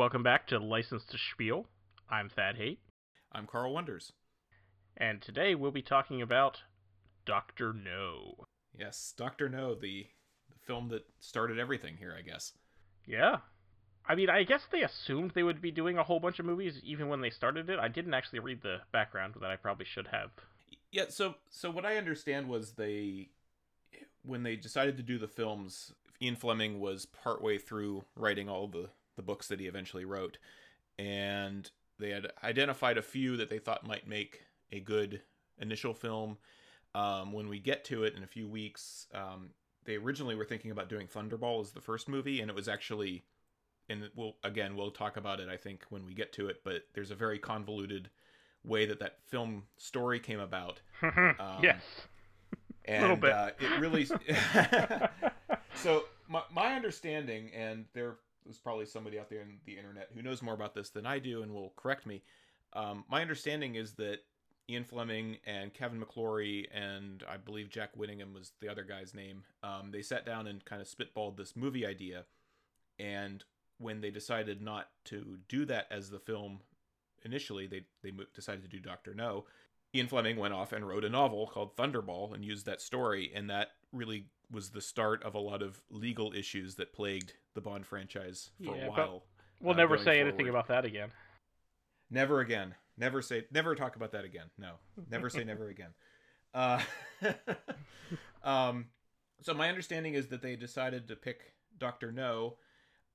Welcome back to License to Spiel. I'm Thad Haight, I'm Carl Wonders. and today we'll be talking about Doctor No. Yes, Doctor No, the the film that started everything here, I guess. Yeah. I mean, I guess they assumed they would be doing a whole bunch of movies even when they started it. I didn't actually read the background that I probably should have. Yeah, so so what I understand was they when they decided to do the films, Ian Fleming was partway through writing all the the books that he eventually wrote, and they had identified a few that they thought might make a good initial film. Um, when we get to it in a few weeks, um, they originally were thinking about doing Thunderball as the first movie, and it was actually, and we'll again we'll talk about it I think when we get to it, but there's a very convoluted way that that film story came about. Um, yes. and Little bit. Uh, it really so my, my understanding and there was probably somebody out there in the internet who knows more about this than i do and will correct me. Um, my understanding is that ian fleming and kevin mcclory and i believe jack whittingham was the other guy's name um, they sat down and kind of spitballed this movie idea. And when they decided not to do that as the film initially they, they decided to do dr no. Ian Fleming went off and wrote a novel called Thunderball and used that story, and that really was the start of a lot of legal issues that plagued the Bond franchise for Yeah, a while. We'll uh, never say anything about that again. Never again. Never say. Never talk about that again. No. Never say never again. Uh, um, so my understanding is that they decided to pick Doctor No,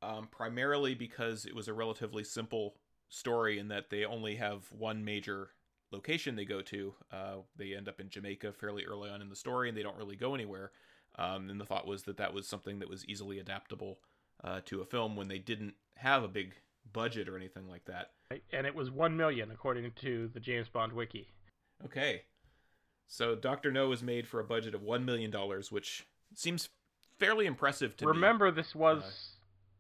um, primarily because it was a relatively simple story in that they only have one major location they go to. Uh, they end up in Jamaica fairly early on in the story, and they don't really go anywhere. Um, and the thought was that that was something that was easily adaptable uh, to a film when they didn't have a big budget or anything like that. And it was 1 million according to the James Bond wiki. Okay. So Doctor No was made for a budget of one million dollars, which seems fairly impressive to me. Remember this was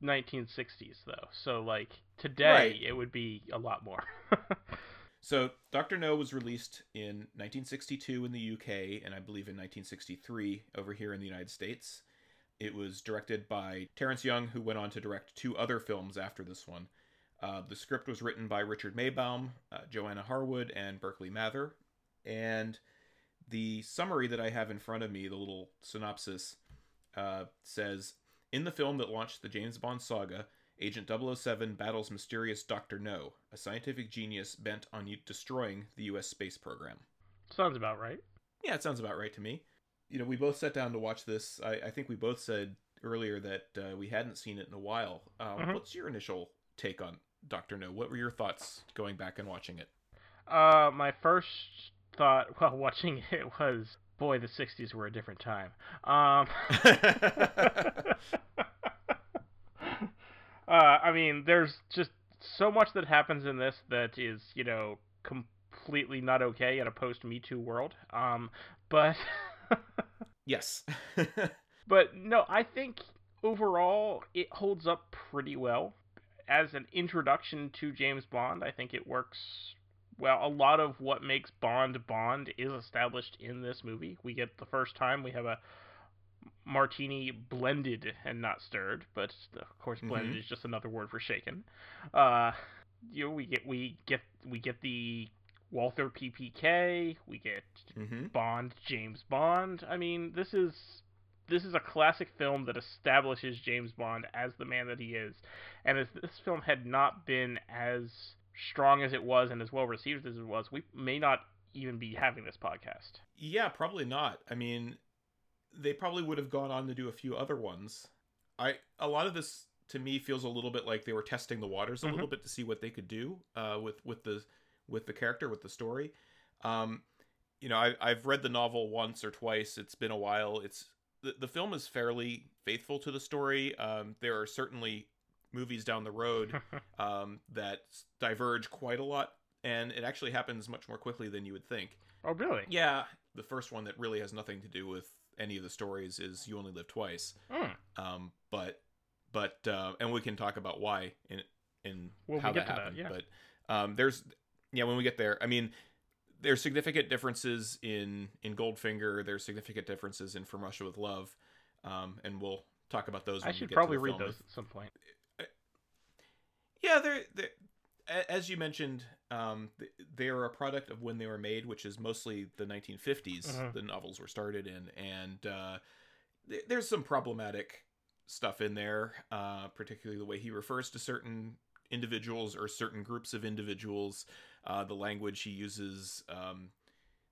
Uh, 1960s though. So like today Right. it would be a lot more. So Doctor No was released in 1962 in the UK and I believe in 1963 over here in the United States. It was directed by Terence Young, who went on to direct two other films after this one. Uh, the script was written by Richard Maibaum, uh, Johanna Harwood, and Berkeley Mather. And the summary that I have in front of me, the little synopsis, uh, says In the film that launched the James Bond saga, Agent 007 battles mysterious Dr. No, a scientific genius bent on destroying the U.S. space program. Sounds about right. Yeah, it sounds about right to me. You know, we both sat down to watch this. I, I think we both said earlier that uh, we hadn't seen it in a while. Um, Mhm. What's your initial take on Dr. No? What were your thoughts going back and watching it? Uh, my first thought while watching it was, boy, the '60s were a different time. Um, uh, I mean, there's just so much that happens in this that is, you know, completely not okay in a post Me Too world. Um, but, yes. but no, I think overall it holds up pretty well as an introduction to James Bond. I think it works well. A lot of what makes Bond Bond is established in this movie. We get the first time we have a martini blended and not stirred, but of course blended Mhm. is just another word for shaken. Uh, you know, we get we get we get the Walther PPK. We get hmm Bond, James Bond. I mean, this is this is a classic film that establishes James Bond as the man that he is. And if this film had not been as strong as it was and as well received as it was, we may not even be having this podcast. Yeah, probably not. I mean, they probably would have gone on to do a few other ones. I a lot of this to me feels a little bit like they were testing the waters a Mhm. little bit to see what they could do uh, with with the with the character with the story. Um, you know, I, I've read the novel once or twice. It's been a while. It's the, the film is fairly faithful to the story. Um, there are certainly movies down the road um, that diverge quite a lot, and it actually happens much more quickly than you would think. oh, really? Yeah, the first one that really has nothing to do with any of the stories is "You Only Live Twice." Hmm. Um, but but uh, and we can talk about why in in When we how that to that, happened. yeah. But um, there's yeah when we get there, I mean. There's significant differences in in Goldfinger. There's significant differences in From Russia with Love, um, and we'll talk about those. I should probably read film. those at some point. Yeah, they're, they're a- as you mentioned, um, they are a product of when they were made, which is mostly the 1950s. Mhm. The novels were started in, and uh, th- there's some problematic stuff in there, uh, particularly the way he refers to certain individuals or certain groups of individuals, uh, the language he uses, um,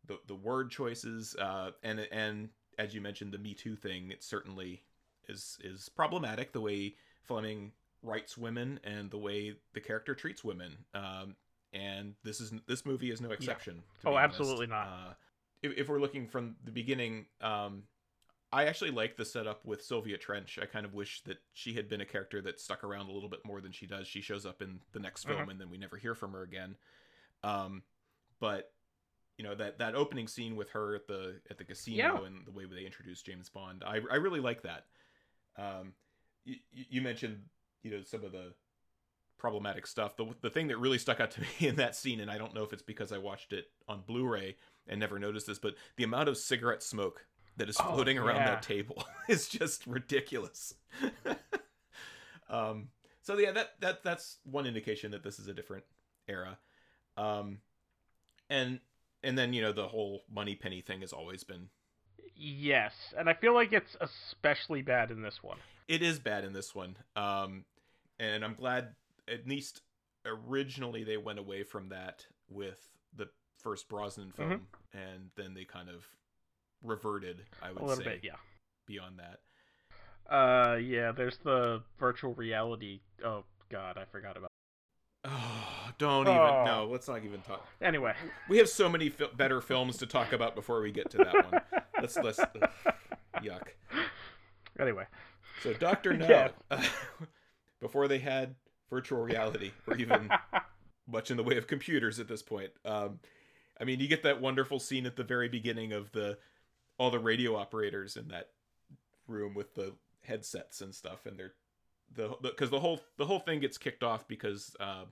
the the word choices, uh, and and as you mentioned, the Me Too thing. It certainly is is problematic the way Fleming writes women and the way the character treats women. Um, and this is this movie is no exception. to Oh, honest. absolutely not. Uh, if, if we're looking from the beginning, um, I actually like the setup with Sylvia Trench. I kind of wish that she had been a character that stuck around a little bit more than she does. She shows up in the next film, Mhm. and then we never hear from her again. Um, but you know that that opening scene with her at the at the casino Yeah. and the way they introduce James Bond, I I really like that. Um, you, you mentioned you know some of the problematic stuff. The the thing that really stuck out to me in that scene, and I don't know if it's because I watched it on Blu-ray and never noticed this, but the amount of cigarette smoke that is Oh, floating around yeah. that table is just ridiculous. um, so yeah, that that that's one indication that this is a different era. Um, and and then you know the whole Moneypenny thing has always been Yes, and I feel like it's especially bad in this one. it is bad in this one um and i'm glad at least originally they went away from that with the first brosnan film Mm-hmm. and then they kind of reverted i would A little say bit, yeah. beyond that Uh, yeah. There's the virtual reality. Oh God, I forgot about. oh don't even Oh. no let's not even talk Anyway, we have so many fi- better films to talk about before we get to that one let's let's ugh, yuck Anyway, so dr no Yeah. before they had virtual reality or even much in the way of computers at this point. Um, I mean, you get that wonderful scene at the very beginning of the all the radio operators in that room with the headsets and stuff, and they're the because the, whole the whole thing gets kicked off because uh,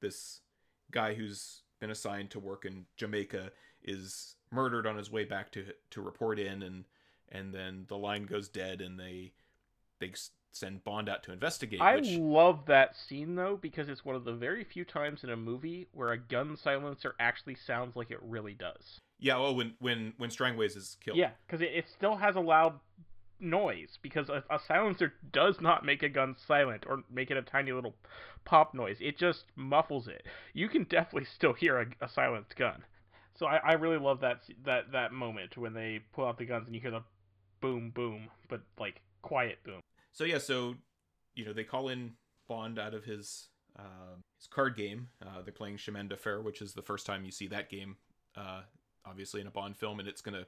this guy who's been assigned to work in Jamaica is murdered on his way back to to report in, and and then the line goes dead, and they they send Bond out to investigate. I which, love that scene though because it's one of the very few times in a movie where a gun silencer actually sounds like it really does. yeah, well, when when when Strangways is killed, Yeah, because it, it still has a loud noise because a, a silencer does not make a gun silent or make it a tiny little pop noise. It just muffles it. You can definitely still hear a, a silenced gun. So I, I really love that that that moment when they pull out the guns and you hear the boom boom, but like quiet boom. So yeah, so you know they call in Bond out of his uh, his card game. Uh, they're playing Chemin de Fer, which is the first time you see that game, uh, obviously in a Bond film, and it's gonna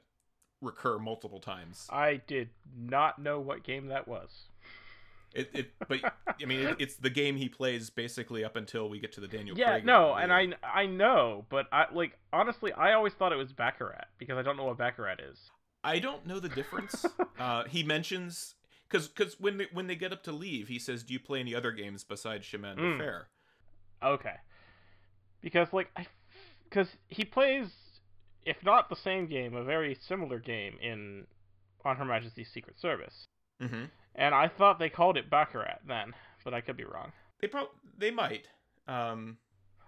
recur multiple times. I did not know what game that was. It, it but I mean, it, it's the game he plays basically up until we get to the Daniel. yeah, Craig no, and I I know, but I like honestly, I always thought it was Baccarat because I don't know what Baccarat is. I don't know the difference. uh, he mentions because because when they, when they get up to leave, he says, "Do you play any other games besides Chemin de Mm. Fer?" Okay. Because like I cuz he plays if not the same game, a very similar game in on Her Majesty's Secret Service. Mm-hmm. And I thought they called it Baccarat then, but I could be wrong. They probably they might. Um,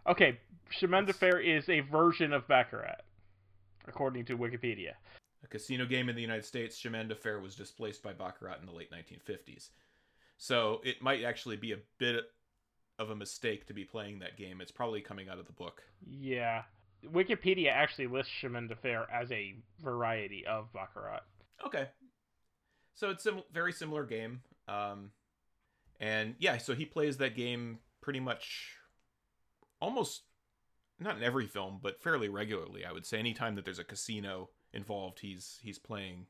Okay, Chemin de Fer is a version of Baccarat according to Wikipedia. A casino game in the United States, Chemin de Fer was displaced by Baccarat in the late 1950s. So it might actually be a bit of a mistake to be playing that game. It's probably coming out of the book. Yeah. Wikipedia actually lists Chemin de Fer as a variety of Baccarat. Okay. So it's a sim- very similar game. Um, and yeah, so he plays that game pretty much almost not in every film, but fairly regularly, I would say. Anytime that there's a casino involved, he's he's playing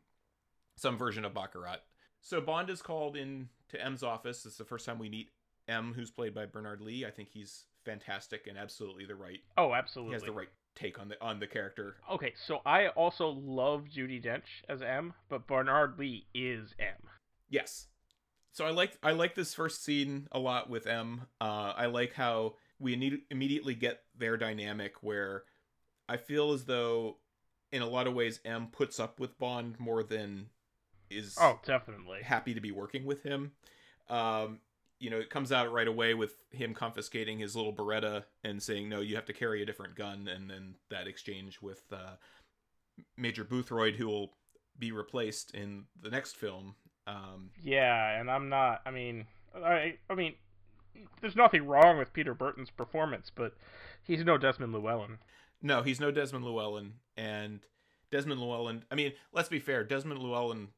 some version of Baccarat. So Bond is called in to M's office. It's the first time we meet M, who's played by Bernard Lee. I think he's fantastic and absolutely the right. Oh, absolutely. He has the right take on the on the character. Okay, so I also love Judi Dench as M, but Bernard Lee is M. Yes. So I like I like this first scene a lot with M. Uh, I like how we need, immediately get their dynamic where I feel as though in a lot of ways M puts up with Bond more than is Oh, definitely. happy to be working with him. Um, you know, it comes out right away with him confiscating his little Beretta and saying, "No, you have to carry a different gun," and then that exchange with uh, Major Boothroyd, who will be replaced in the next film. Um, yeah, and I'm not. I mean, I I mean, there's nothing wrong with Peter Burton's performance, but he's no Desmond Llewellyn. No, he's no Desmond Llewellyn, and Desmond Llewellyn. I mean, let's be fair. Desmond Llewellyn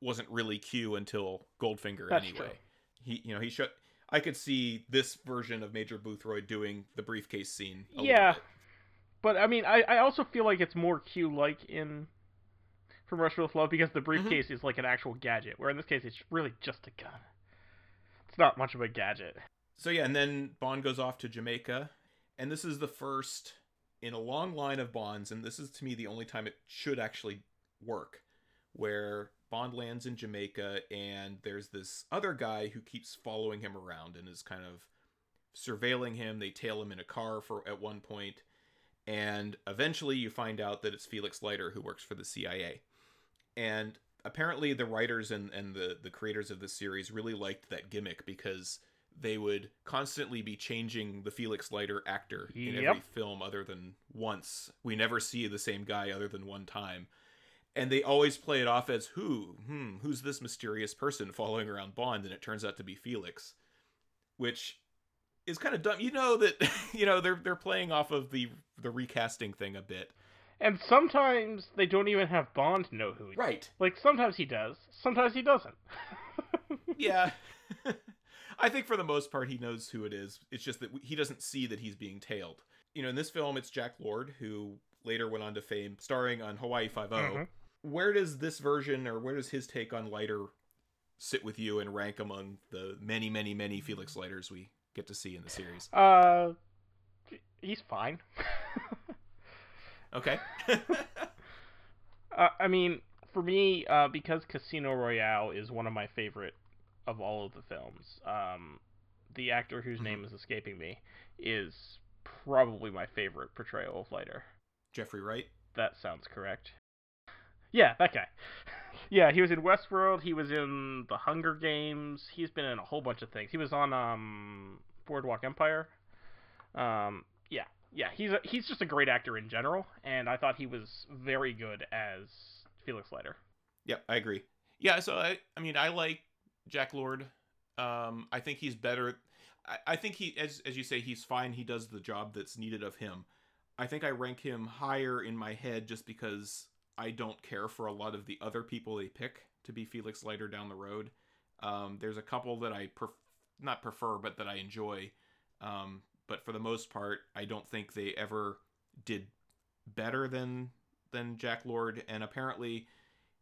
wasn't really Q until Goldfinger That's anyway. true. He, you know, he showed. I could see this version of Major Boothroyd doing the briefcase scene. Yeah. But I mean, I, I also feel like it's more Q like in From Russia with Love because the mm-hmm. briefcase is like an actual gadget, where in this case it's really just a gun. It's not much of a gadget. So yeah, and then Bond goes off to Jamaica, and this is the first in a long line of Bonds, and this is to me the only time it should actually work, where Bond lands in Jamaica, and there's this other guy who keeps following him around and is kind of surveilling him. They tail him in a car for at one point, and eventually you find out that it's Felix Leiter who works for the CIA, and apparently the writers and, and the, the creators of this series really liked that gimmick because they would constantly be changing the Felix Leiter actor in Yep. every film other than once. We never see the same guy other than one time. And they always play it off as who? Hmm, who's this mysterious person following around Bond? And it turns out to be Felix. Which is kind of dumb. You know that you know they're they're playing off of the the recasting thing a bit. And sometimes they don't even have Bond know who he Right. Like sometimes he does, sometimes he doesn't. Yeah. I think for the most part he knows who it is. It's just that he doesn't see that he's being tailed. You know, in this film it's Jack Lord who later went on to fame starring on Hawaii 5 Mhm. Where does this version or where does his take on Leiter sit with you and rank among the many many many Felix Leiters we get to see in the series? Uh, he's fine. Okay. uh, I mean, for me, uh, because Casino Royale is one of my favorite of all of the films, um, the actor whose name is escaping me is probably my favorite portrayal of Leiter. Jeffrey Wright. That sounds correct. Yeah, that guy. Yeah, he was in Westworld. He was in The Hunger Games. He's been in a whole bunch of things. He was on um Boardwalk Empire. Um, yeah, yeah. He's a, he's just a great actor in general, and I thought he was very good as Felix Leiter. Yep, I agree. Yeah, so I I mean I like Jack Lord. Um I think he's better I, I think he as as you say, he's fine. He does the job that's needed of him. I think I rank him higher in my head just because I don't care for a lot of the other people they pick to be Felix Leiter down the road. Um, there's a couple that I pref- not prefer, but that I enjoy. Um, but for the most part, I don't think they ever did better than than Jack Lord. And apparently,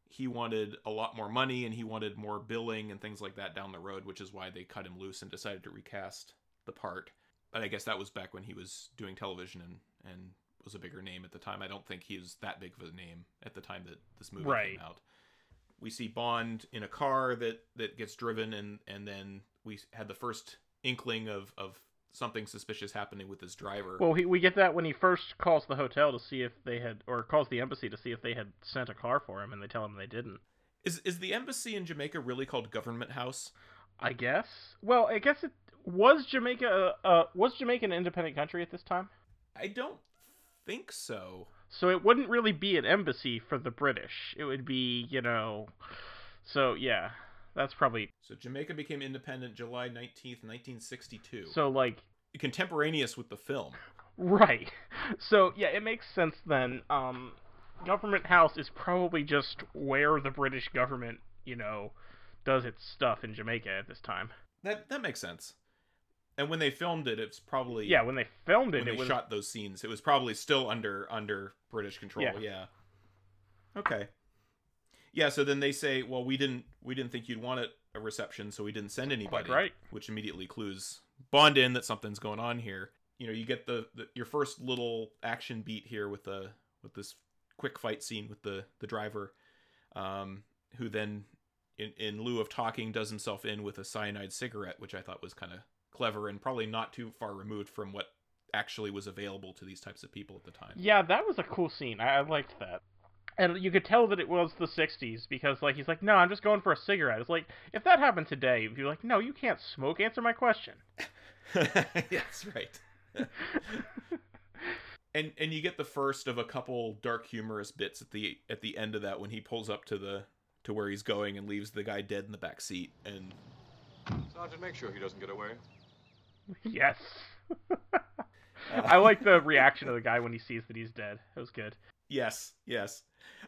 he wanted a lot more money and he wanted more billing and things like that down the road, which is why they cut him loose and decided to recast the part. But I guess that was back when he was doing television and and was a bigger name at the time. I don't think he was that big of a name at the time that this movie Right. came out. We see Bond in a car that that gets driven and and then we had the first inkling of of something suspicious happening with his driver. Well, he, we get that when he first calls the hotel to see if they had, or calls the embassy to see if they had sent a car for him, and they tell him they didn't. is is the embassy in Jamaica really called Government House? I guess. Well, I guess it was Jamaica. Uh, uh, was Jamaica an independent country at this time? I don't think so. So it wouldn't really be an embassy for the British. It would be, you know. So yeah, that's probably So Jamaica became independent July 19th, 1962. so like contemporaneous with the film. right. So yeah, it makes sense then. Um, government house is probably just where the British government, you know, does its stuff in Jamaica at this time. That that makes sense. And when they filmed it, it's probably Yeah, when they filmed it, when it they was shot those scenes, it was probably still under under British control. Yeah. Yeah. Okay. Yeah. So then they say, well, we didn't we didn't think you'd want it a reception, so we didn't send anybody. right. Which immediately clues Bond in that something's going on here. You know, you get the, the your first little action beat here with the with this quick fight scene with the the driver, um, who then in in lieu of talking does himself in with a cyanide cigarette, which I thought was kind of clever and probably not too far removed from what actually was available to these types of people at the time. Yeah, that was a cool scene. I, I liked that. And you could tell that it was the 60s because like he's like no i'm just going for a cigarette. It's like if that happened today you'd be like no you can't smoke. Answer my question. Yes, right. and and you get the first of a couple dark humorous bits at the at the end of that when he pulls up to the to where he's going and leaves the guy dead in the back seat and Sergeant, make sure he doesn't get away. yes. I like the reaction of the guy when he sees that he's dead. It was good yes yes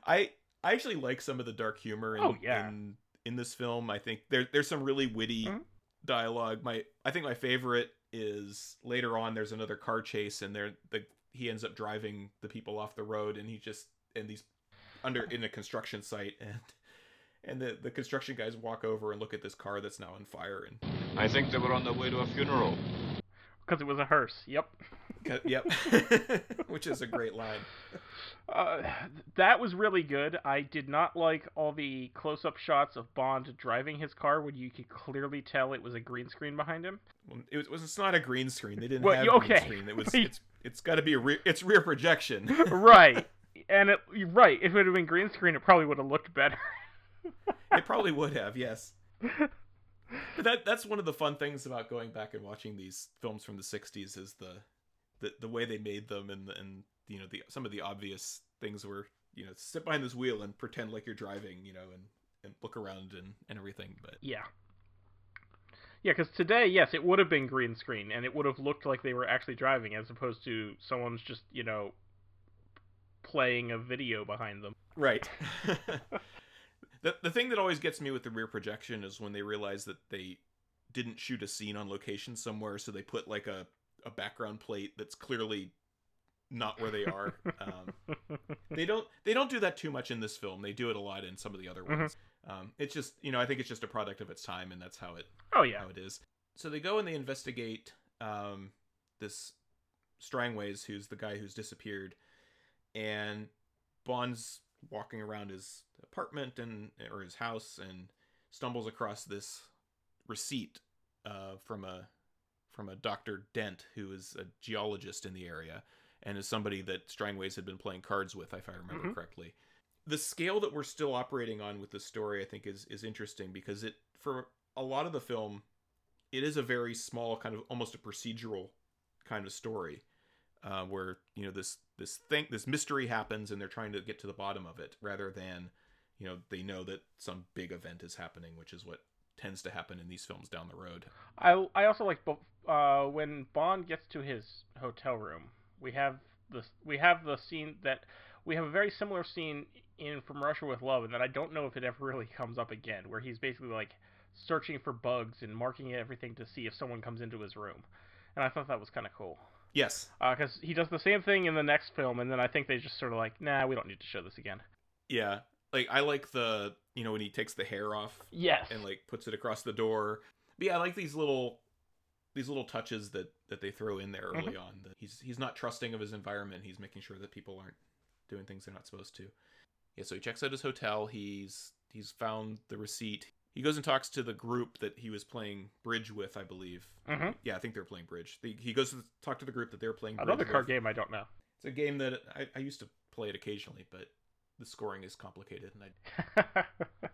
i i actually like some of the dark humor in Oh, yeah. in, in this film i think there there's some really witty Mhm. dialogue my i think my favorite is later on there's another car chase and there the he ends up driving the people off the road and he just and these under in a construction site and and the the construction guys walk over and look at this car that's now on fire and I think they were on their way to a funeral. Because it was a hearse. Yep. Yep. Which is a great line. Uh, that was really good. I did not like all the close-up shots of bond driving his car when you could clearly tell it was a green screen behind him. Well, it was it's not a green screen. They didn't Well, have y- green okay. screen. It was, it's, it's got to be a rear it's rear projection. Right. And it you're right. If it had been green screen it probably would have looked better. It probably would have yes that that's one of the fun things about going back and watching these films from the 60s is the the, the way they made them and and you know the some of the obvious things were you know sit behind this wheel and pretend like you're driving you know and and look around and and everything but Yeah. Yeah, because today, yes, it would have been green screen, and it would have looked like they were actually driving, as opposed to someone's just, you know, playing a video behind them. right the, the thing that always gets me with the rear projection is when they realize that they didn't shoot a scene on location somewhere so they put like a, a background plate that's clearly not where they are. Um, they don't they don't do that too much in this film. They do it a lot in some of the other Mhm. ones. Um, it's just you know i think it's just a product of its time and that's how it oh yeah, how it is. So they go and they investigate um, this strangways who's the guy who's disappeared and bond's walking around his apartment and or his house and stumbles across this receipt uh, from a from a dr dent who is a geologist in the area and is somebody that strangways had been playing cards with if i remember Mhm. correctly the scale that we're still operating on with this story i think is is interesting because it for a lot of the film it is a very small kind of almost a procedural kind of story uh, where you know this this thing this mystery happens and they're trying to get to the bottom of it rather than you know they know that some big event is happening which is what tends to happen in these films down the road I I also like uh, when Bond gets to his hotel room. We have the we have the scene that we have a very similar scene in From Russia with Love, and that I don't know if it ever really comes up again, where he's basically like searching for bugs and marking everything to see if someone comes into his room, and I thought that was kind of cool. Yes. Uh, because he does the same thing in the next film, and then I think they just sort of like, nah, we don't need to show this again. yeah. Like i like the you know when he takes the hair off Yes. and like puts it across the door. But yeah i like these little these little touches that that they throw in there early mm-hmm. on that he's he's not trusting of his environment. He's making sure that people aren't doing things they're not supposed to. Yeah so he checks out his hotel. He's he's found the receipt he goes and talks to the group that he was playing bridge with i believe Mhm. yeah i think they're playing bridge he goes to talk to the group that they're playing bridge Another card with. game I don't know. it's a game that I, I used to play it occasionally but the scoring is complicated and i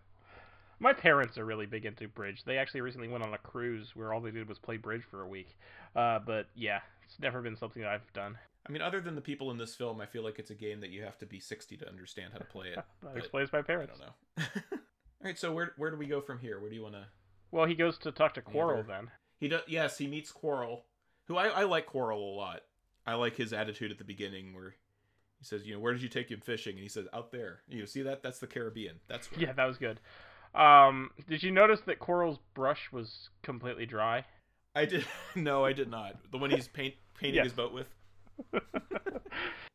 My parents are really big into bridge. They actually recently went on a cruise where all they did was play bridge for a week. Uh, but yeah, it's never been something that I've done. I mean, other than the people in this film, I feel like it's a game that you have to be 60 to understand how to play it. That explains my parents. I don't know. All right, so where where do we go from here? Where do you want to? Well, he goes to talk to Quarrel Neither. then. He does. Yes, he meets Quarrel, who I I like Quarrel a lot. I like his attitude at the beginning where he says, you know, where did you take him fishing? And he says, out there. You know, see that? That's the Caribbean. That's where. Yeah, that was good. Um, did you notice that Quarrel's brush was completely dry? I did. No, I did not. The one he's paint painting Yes. his boat with.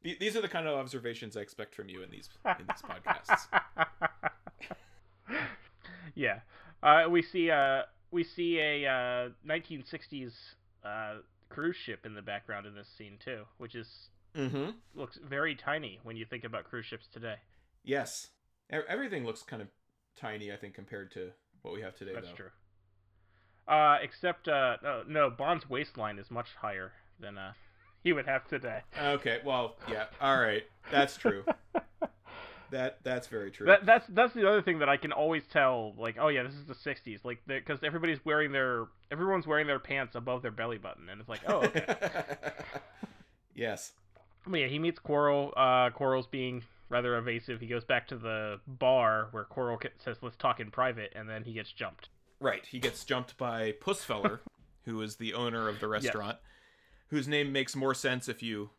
These are the kind of observations I expect from you in these in these podcasts. Yeah, uh, we see uh, we see a uh, 1960s uh, cruise ship in the background in this scene too, which is Mm-hmm. looks very tiny when you think about cruise ships today. Yes. Everything looks kind of tiny, I think, compared to what we have today. That's though. true. Uh, except uh, no, no, Bond's waistline is much higher than uh, he would have today. Okay. Well, yeah. All right. That's true. That that's very true. That that's that's the other thing that I can always tell. Like, oh yeah, this is the '60s. Like, because everybody's wearing their everyone's wearing their pants above their belly button, and it's like, oh okay. yes. Yeah, he meets Quarrel. Uh, Quarrel's being rather evasive. He goes back to the bar where Quarrel says, "Let's talk in private," and then he gets jumped. Right. He gets jumped by Pussfeller, who is the owner of the restaurant, whose name makes more sense if you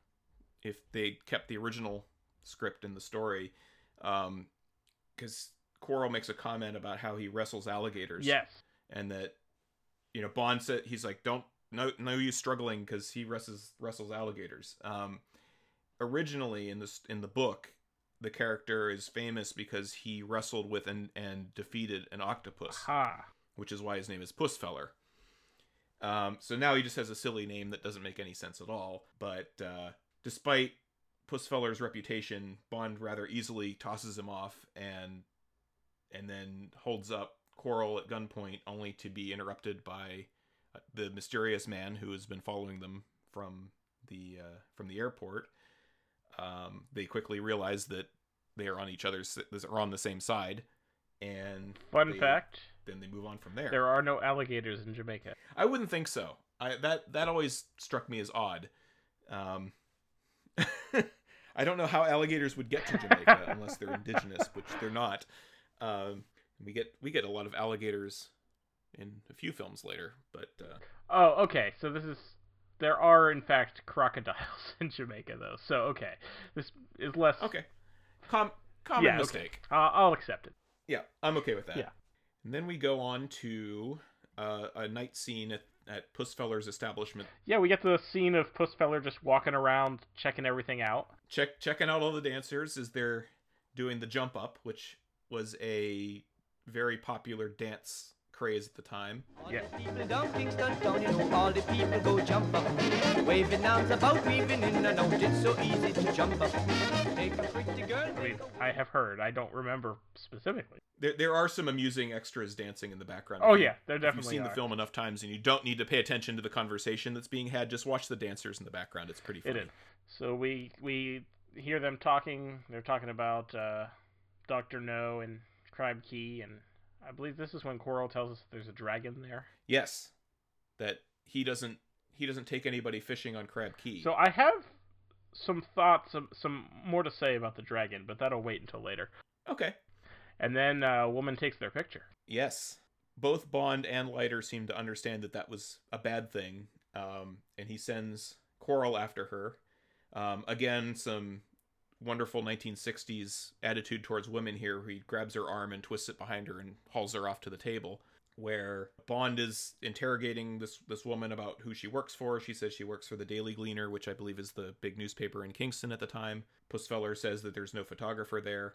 if they kept the original script in the story. Um because Quarrel makes a comment about how he wrestles alligators. Yes. And that you know, Bond said he's like, Don't no no use struggling because he wrestles wrestles alligators. Um originally in this in the book the character is famous because he wrestled with and, and defeated an octopus Ha. which is why his name is Pussfeller. Um, so now he just has a silly name that doesn't make any sense at all. But uh, despite Pussfeller's reputation, Bond rather easily tosses him off and and then holds up Quarrel at gunpoint, only to be interrupted by uh, the mysterious man who has been following them from the uh, from the airport. Um, they quickly realize that they are on each other's are on the same side, and Fun they- fact: then they move on from there. there are no alligators in Jamaica. I wouldn't think so. I that that always struck me as odd. Um, I don't know how alligators would get to Jamaica unless they're indigenous, which they're not. Um, we get we get a lot of alligators in a few films later, but uh, Oh, okay. So this is there are in fact crocodiles in Jamaica, though. So okay, this is less. okay, Com- common Yeah, okay. mistake. Uh, I'll accept it. Yeah, I'm okay with that. Yeah. And then we go on to uh, a night scene at, at Pussfeller's establishment Yeah, we get the scene of Pussfeller just walking around checking everything out. check checking out all the dancers as they're doing the jump up, which was a very popular dance craze at the time. All Yeah. the people down Kingston Town, you know, all the people go jump up. Waving arms about, weaving in and out, it's so easy to jump up. Take a pretty girl. I mean, I have heard. I don't remember specifically. There, there are some amusing extras dancing in the background. Oh If you- yeah, there If you've definitely seen the film enough times and you don't need to pay attention to the conversation that's being had, just watch the dancers in the background. It's pretty It funny. is. So we we hear them talking. They're talking about uh, Doctor No and Crab Key, and I believe this is when Quarrel tells us there's a dragon there. Yes, that he doesn't he doesn't take anybody fishing on Crab Key. So I have some thoughts, some some more to say about the dragon, but that'll wait until later. okay, And then uh, a woman takes their picture. Yes. Both Bond and Leiter seem to understand that that was a bad thing, um, and he sends Quarrel after her. Um, again, some wonderful 1960s attitude towards women here. He grabs her arm and twists it behind her and hauls her off to the table. Where Bond is interrogating this this woman about who she works for. She says she works for the Daily Gleaner, which I believe is the big newspaper in Kingston at the time. Pussfeller says that there's no photographer there,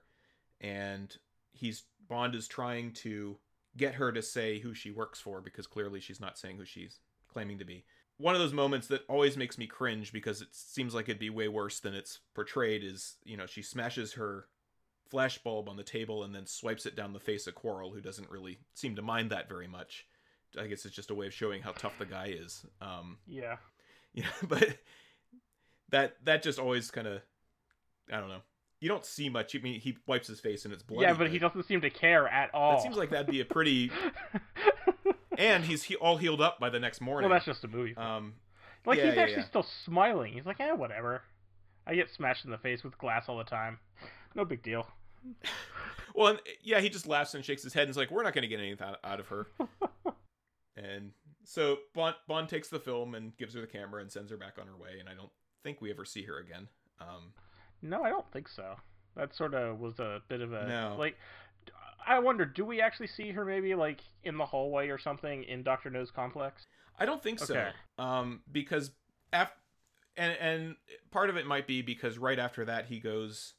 and he's Bond is trying to get her to say who she works for because clearly she's not saying who she's claiming to be. One of those moments that always makes me cringe because it seems like it'd be way worse than it's portrayed is, you know, she smashes her flashbulb on the table and then swipes it down the face of Quarrel, who doesn't really seem to mind that very much. I guess it's just a way of showing how tough the guy is. Um, Yeah. yeah, but that that just always kind of, I don't know. You don't see much. I mean, he wipes his face and it's bloody. yeah, but he doesn't seem to care at all. It seems like that'd be a pretty. and he's he, all healed up by the next morning. well, that's just a movie. um, like yeah, he's actually yeah. still smiling. He's like, eh, whatever. I get smashed in the face with glass all the time. No big deal. well, and, yeah, he just laughs and shakes his head and is like, "We're not going to get anything out- out of her." and so Bond Bond takes the film and gives her the camera and sends her back on her way. And I don't think we ever see her again. Um, No, I don't think so. That sort of was a bit of a No. like. I wonder, do we actually see her maybe like in the hallway or something in Doctor No's complex? I don't think Okay. so. Um, because af- and and part of it might be because right after that he goes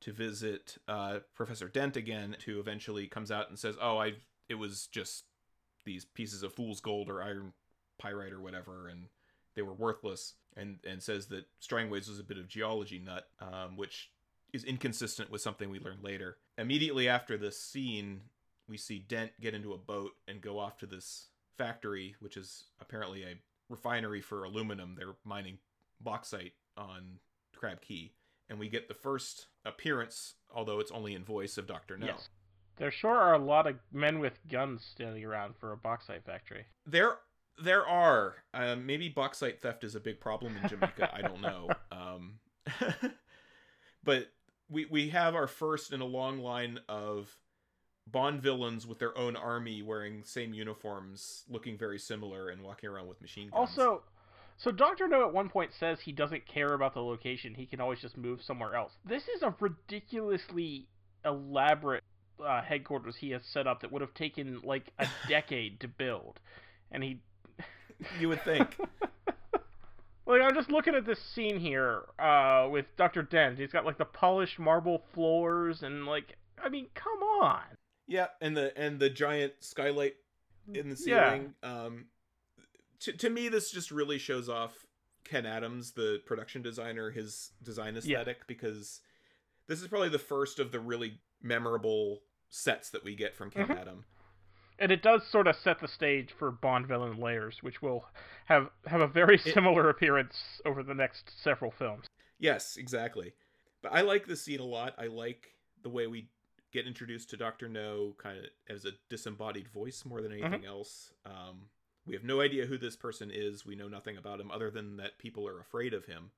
to visit uh, Professor Dent again, who eventually comes out and says, "Oh, I it was just these pieces of fool's gold or iron pyrite or whatever, and they were worthless." And and says that Strangways was a bit of geology nut, um, which is inconsistent with something we learned later. Immediately after this scene, we see Dent get into a boat and go off to this factory, which is apparently a refinery for aluminum. They're mining bauxite on Crab Key. and we get the first appearance, although it's only in voice of Doctor No. Yes. There sure are a lot of men with guns standing around for a bauxite factory. There, there are. Um, maybe bauxite theft is a big problem in Jamaica. I don't know. Um, but we we have our first in a long line of Bond villains with their own army wearing same uniforms, looking very similar, and walking around with machine guns. Also, so Doctor No at one point says he doesn't care about the location; he can always just move somewhere else. This is a ridiculously elaborate uh, headquarters he has set up that would have taken like a decade to build, and he. you would think. Like I'm just looking at this scene here uh, with Doctor Dent. He's got like the polished marble floors and like I mean, come on. Yeah, and the and the giant skylight in the Yeah. ceiling. Um, to to me, this just really shows off Ken Adams, the production designer, his design aesthetic, because this is probably the first of the really memorable sets that we get from Ken Mhm. Adam. And it does sort of set the stage for Bond villain layers, which will have have a very similar appearance over the next several films. Yes, exactly. But I like this scene a lot. I like the way we get introduced to Doctor No, kind of as a disembodied voice more than anything else. Um, we have no idea who this person is. We know nothing about him other than that people are afraid of him.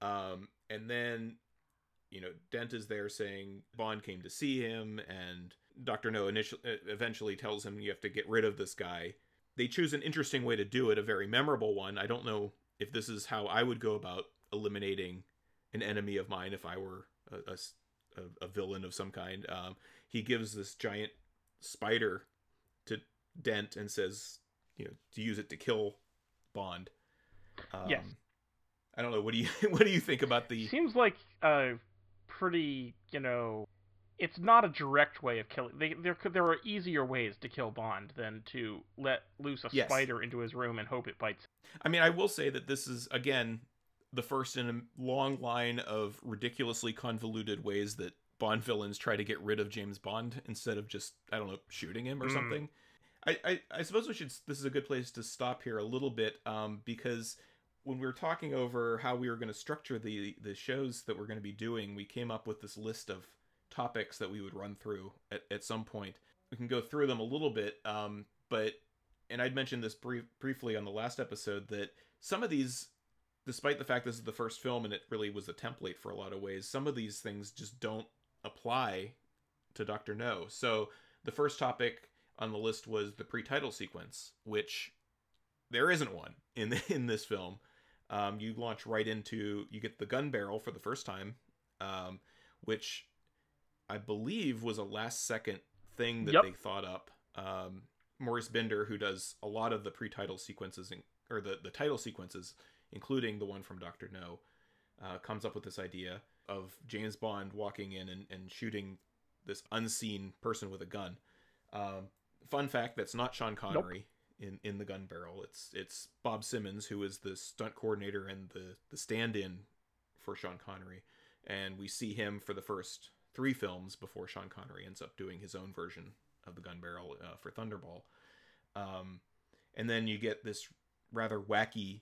Um, and then, you know, Dent is there saying Bond came to see him, and Doctor No initially, eventually tells him you have to get rid of this guy. They choose an interesting way to do it, a very memorable one. I don't know if this is how I would go about eliminating an enemy of mine if I were a villain of some kind. Um, he gives this giant spider to Dent and says, you know, to use it to kill Bond. Um, Yes. I don't know. What do you what do you think about the? Seems like a pretty, you know, it's not a direct way of killing. They, there could there are easier ways to kill Bond than to let loose a Yes. spider into his room and hope it bites. I mean, I will say that this is again the first in a long line of ridiculously convoluted ways that Bond villains try to get rid of James Bond instead of just I don't know shooting him or Mm. something. I, I I suppose we should. This is a good place to stop here a little bit, um, because when we were talking over how we were going to structure the the shows that we're going to be doing, we came up with this list of topics that we would run through at, at some point. We can go through them a little bit, um, but and I'd mentioned this brief, briefly on the last episode that some of these, despite the fact this is the first film and it really was a template for a lot of ways, some of these things just don't apply to Doctor No. So the first topic on the list was the pre-title sequence, which there isn't one in in this film. Um, you launch right into you get the gun barrel for the first time, um, which I believe was a last second thing that Yep. they thought up. Um, Maurice Binder, who does a lot of the pre-title sequences in, or the the title sequences, including the one from Doctor No, uh, comes up with this idea of James Bond walking in and, and shooting this unseen person with a gun. Um, fun fact: that's not Sean Connery in, in the gun barrel. It's it's Bob Simmons who is the stunt coordinator and the the stand-in for Sean Connery, and we see him for the first three films before Sean Connery ends up doing his own version of the gun barrel uh, for Thunderball. Um, and then you get this rather wacky,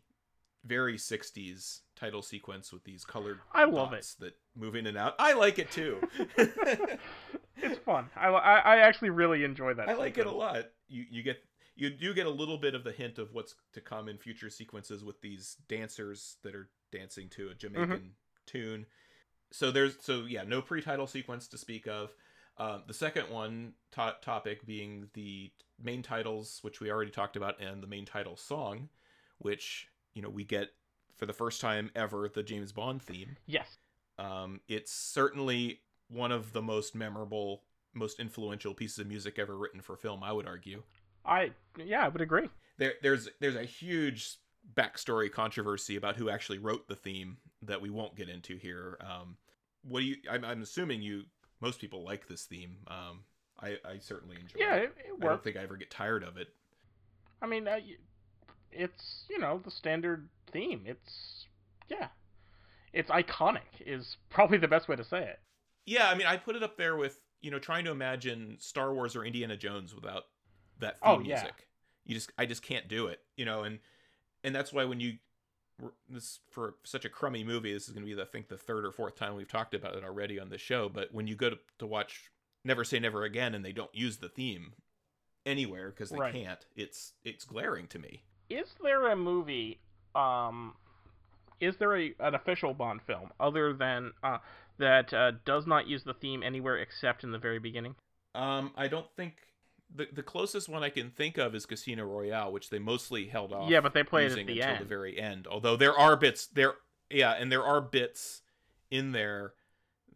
very '60s title sequence with these colored I love dots that move in and out. I like it too. it's fun. I, I, I actually really enjoy that. I like it a lot. You you get you do get a little bit of the hint of what's to come in future sequences with these dancers that are dancing to a Jamaican Mm-hmm. tune. So there's so yeah, no pre-title sequence to speak of. Uh, the second one to- topic being the main titles, which we already talked about, and the main title song, which you know we get for the first time ever the James Bond theme. Yes. Um, it's certainly one of the most memorable, most influential pieces of music ever written for film. I would argue. I yeah, I would agree. There, there's there's a huge backstory controversy about who actually wrote the theme that we won't get into here. Um, what do you? I'm, I'm assuming you. Most people like this theme. Um, I, I certainly enjoy Yeah, it. it, it I don't think I ever get tired of it. I mean, uh, it's you know the standard theme. It's yeah, it's iconic. Is probably the best way to say it. Yeah, I mean, I put it up there with you know trying to imagine Star Wars or Indiana Jones without that theme Oh, yeah. music. You just, I just can't do it, you know, and and that's why when you this for such a crummy movie. This is going to be, the, I think, the third or fourth time we've talked about it already on the show. But when you go to, to watch Never Say Never Again and they don't use the theme anywhere because they Right. can't, it's it's glaring to me. Is there a movie? Um, is there a an official Bond film other than uh, that uh, does not use the theme anywhere except in the very beginning? Um, I don't think the the closest one I can think of is Casino Royale, which they mostly held off. Yeah, but they play it at the until end. the very end. Although there are bits there, yeah, and there are bits in there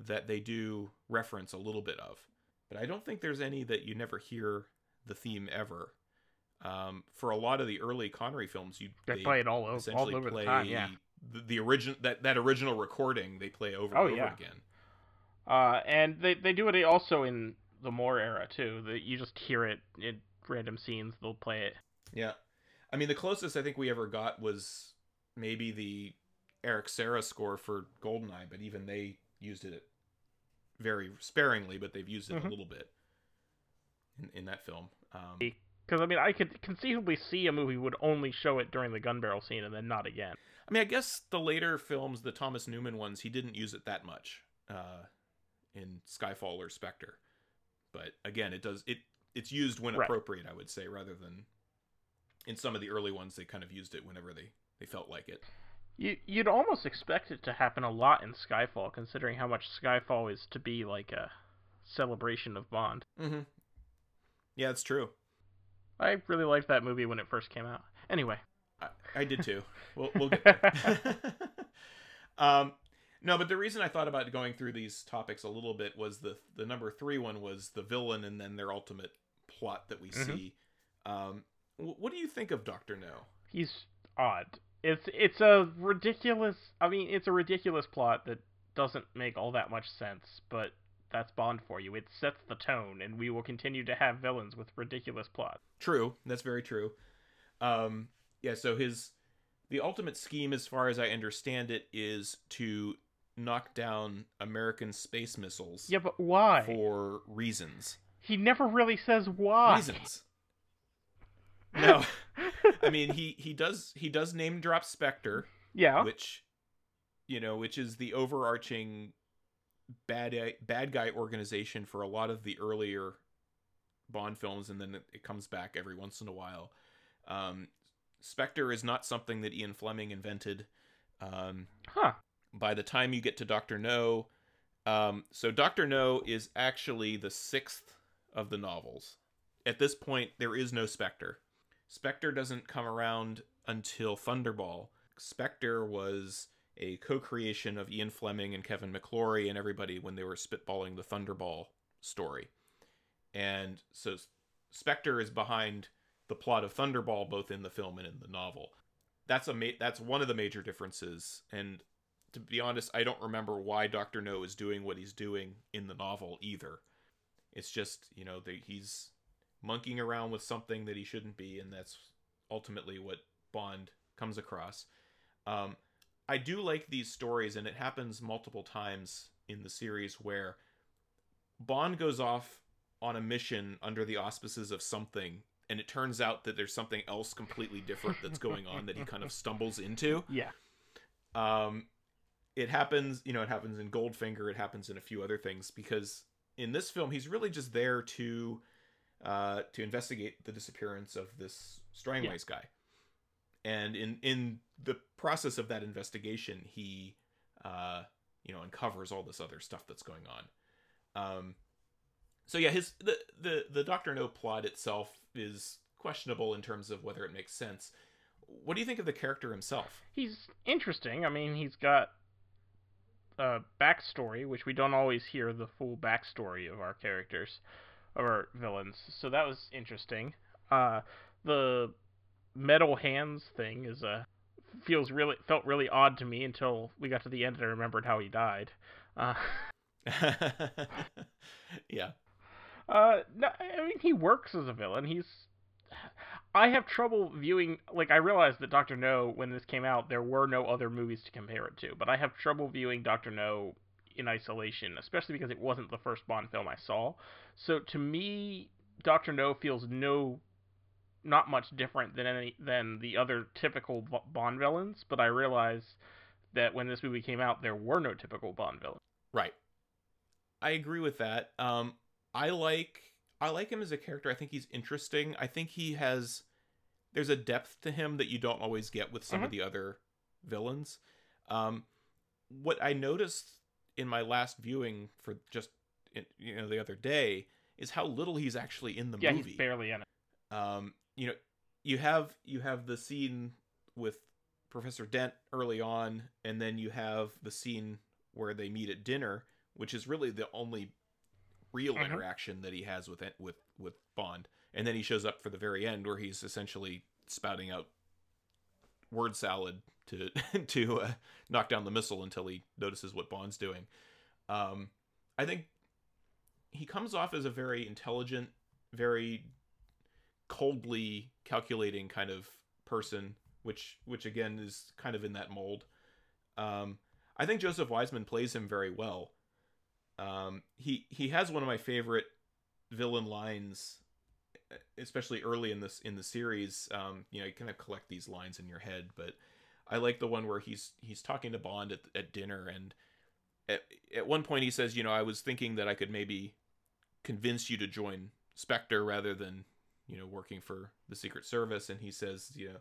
that they do reference a little bit of, but I don't think there's any that you never hear the theme ever. Um, for a lot of the early Connery films, you They, play it all over, all over play the time. Yeah. the, the original that that original recording they play over Oh, and over yeah. again. Uh, and they they do it also in the Moore era too. That you just hear it in random scenes. They'll play it. Yeah. I mean, the closest I think we ever got was maybe the Eric Serra score for Goldeneye, but even they used it very sparingly, but they've used it Mhm. a little bit in, in that film. Um, Because I mean, I could conceivably see a movie would only show it during the gun barrel scene and then not again. I mean, I guess the later films, the Thomas Newman ones, he didn't use it that much uh, in Skyfall or Spectre. But again, it does it. It's used when Right. appropriate, I would say, rather than in some of the early ones they kind of used it whenever they they felt like it. You you'd almost expect it to happen a lot in Skyfall, considering how much Skyfall is to be like a celebration of Bond. Mm-hmm. Yeah, it's true. I really liked that movie when it first came out. Anyway, I, I did too. We'll, we'll get there. um, no, but the reason I thought about going through these topics a little bit was the the number three one was the villain and then their ultimate plot that we Mhm. see. Um, what do you think of Doctor No? he's odd. It's it's a ridiculous. I mean, it's a ridiculous plot that doesn't make all that much sense, but that's Bond for you. It sets the tone, and we will continue to have villains with ridiculous plot. True, that's very true. Um, yeah, so his the ultimate scheme, as far as I understand it, is to knock down American space missiles Yeah, but why? for reasons. He never really says why. Reasons. No, I mean he he does he does name drop Spectre, yeah. which you know, which is the overarching bad bad guy organization for a lot of the earlier Bond films, and then it, it comes back every once in a while. Um, Spectre is not something that Ian Fleming invented. Um, Huh. By the time you get to Doctor No, um, so Doctor No is actually the sixth of the novels. At this point, there is no Spectre. Spectre doesn't come around until Thunderball. Spectre was a co-creation of Ian Fleming and Kevin McClory and everybody when they were spitballing the Thunderball story. And so Spectre is behind the plot of Thunderball both in the film and in the novel. That's a ma- that's one of the major differences and to be honest, I don't remember why Doctor No is doing what he's doing in the novel either. It's just you know that he's monkeying around with something that he shouldn't be, and that's ultimately what Bond comes across. Um, I do like these stories, and it happens multiple times in the series where Bond goes off on a mission under the auspices of something, and it turns out that there's something else completely different that's going on that he kind of stumbles into. Yeah. Um, it happens, you know, it happens in Goldfinger. It happens in a few other things because in this film, he's really just there to uh, to investigate the disappearance of this Strangways guy. And in in the process of that investigation, he uh, you know uncovers all this other stuff that's going on. Um, so yeah, his the the the Doctor No plot itself is questionable in terms of whether it makes sense. What do you think of the character himself? He's interesting. I mean, he's got a backstory, which we don't always hear the full backstory of our characters, of our villains. So that was interesting. Uh, the metal hands thing is a feels really felt really odd to me until we got to the end and I remembered how he died. Uh, yeah. Uh, no, I mean he works as a villain. He's. I have trouble viewing. Like I realized that Doctor No, when this came out, there were no other movies to compare it to. But I have trouble viewing Doctor No in isolation, especially because it wasn't the first Bond film I saw. So to me, Doctor No feels no not much different than any than the other typical Bond villains, but I realize that when this movie came out, there were no typical Bond villains. Right. I agree with that. Um, I like I like him as a character. I think he's interesting. I think he has there's a depth to him that you don't always get with some of Mhm. the other villains. Um, what I noticed in my last viewing for just you know the other day is how little he's actually in the yeah, movie. he's barely in it. um, you know, you have you have the scene with Professor Dent early on, and then you have the scene where they meet at dinner, which is really the only real Mhm. interaction that he has with with with Bond. And then he shows up for the very end, where he's essentially spouting out word salad to to uh, knock down the missile until he notices what Bond's doing. Um, I think he comes off as a very intelligent, very coldly calculating kind of person, which which again is kind of in that mold. Um, I think Joseph Wiseman plays him very well. Um, he he has one of my favorite villain lines, especially early in this in the series. Um, you know, you kind of collect these lines in your head, but I like the one where he's he's talking to Bond at at dinner, and at at one point he says, you know, I was thinking that I could maybe convince you to join Spectre rather than you know working for the Secret Service, and he says, you know,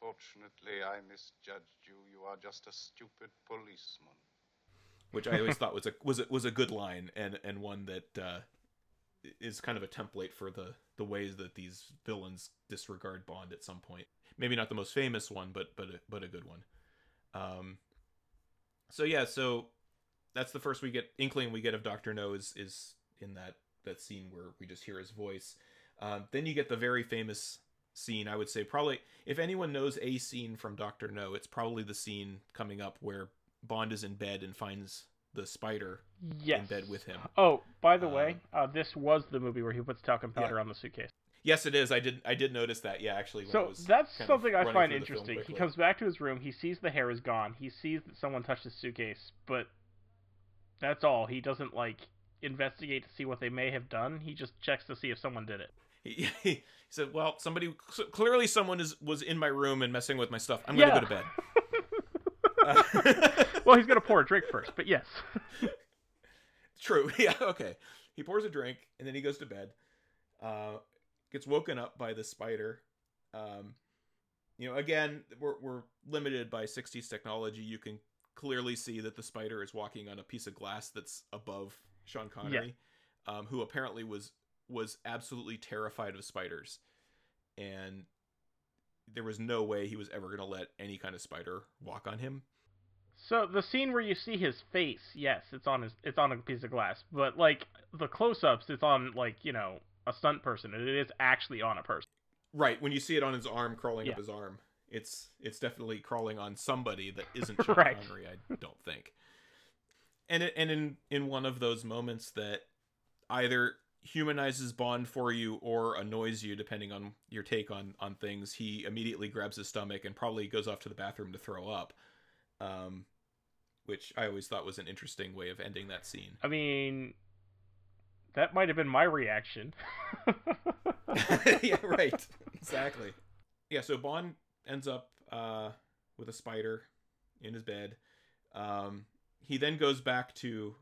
Unfortunately, I misjudged you. You are just a stupid policeman. Which I always thought was a was a, was a good line and and one that uh, is kind of a template for the the ways that these villains disregard Bond at some point. Maybe not the most famous one, but but a, but a good one. Um, so yeah, so that's the first we get inkling we get of Doctor No is is in that that scene where we just hear his voice. Um, then you get the very famous scene. I would say probably if anyone knows a scene from Doctor No, it's probably the scene coming up where Bond is in bed and finds the spider Yes. in bed with him. Oh, by the Um, way, uh, this was the movie where he puts talcum powder on the suitcase. Yes, it is. I did. I did notice that. Yeah, actually. So was that's something I find through the film interesting. He comes back to his room. He sees the hair is gone. He sees that someone touched his suitcase, but that's all. He doesn't like investigate to see what they may have done. He just checks to see if someone did it. He, he said, "Well, somebody clearly someone is was in my room and messing with my stuff. I'm gonna go to bed." Well, he's gonna pour a drink first, but yes. True. Yeah. Okay. He pours a drink and then he goes to bed. Uh, gets woken up by the spider. Um, you know, again, we're we're limited by '60s technology. You can clearly see that the spider is walking on a piece of glass that's above Sean Connery, um, who apparently was was absolutely terrified of spiders, and there was no way he was ever going to let any kind of spider walk on him. So the scene where you see his face, yes, it's on his it's on a piece of glass, but like the close-ups, it's on like you know a stunt person, and it is actually on a person. Right, when you see it on his arm crawling up his arm, it's it's definitely crawling on somebody that isn't Sean Right. Connery, I don't think. And it, and in in one of those moments that either humanizes Bond for you or annoys you depending on your take on on things, he immediately grabs his stomach and probably goes off to the bathroom to throw up. Um which I always thought was an interesting way of ending that scene. I mean, that might have been my reaction. yeah, right. Exactly. Yeah, so Bond ends up uh, with a spider in his bed. Um, he then goes back to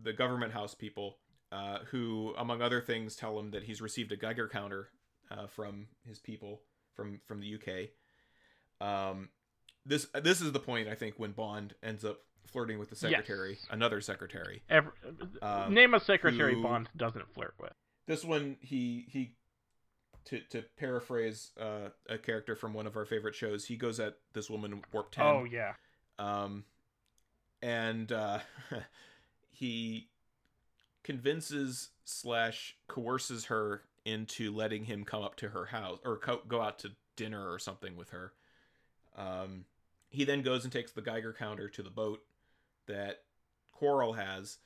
the government house people, uh, who, among other things, tell him that he's received a Geiger counter uh, from his people from from the UK. Um, this this is the point I think when Bond ends up flirting with the secretary, Yes. another secretary. Every, Um, name a secretary who- Bond doesn't flirt with. this one he he to to paraphrase uh, a character from one of our favorite shows he goes at this woman warp 10 Oh yeah. um and uh he convinces slash coerces her into letting him come up to her house or co- go out to dinner or something with her um he then goes and takes the geiger counter to the boat that Quarrel has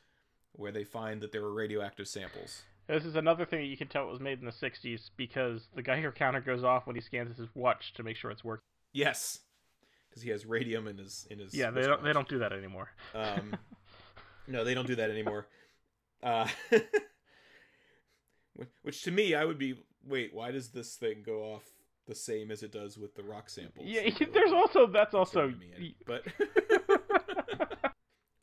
where they find that there were radioactive samples This is another thing that you can tell it was made in the 60s because the Geiger counter goes off when he scans his watch to make sure it's working. Yes, because he has radium in his in his. Yeah, they don't they don't do that anymore. Um, no, they don't do that anymore. Uh, which- which to me, I would be wait, why does this thing go off the same as it does with the rock samples? Yeah, there's also that's also me, but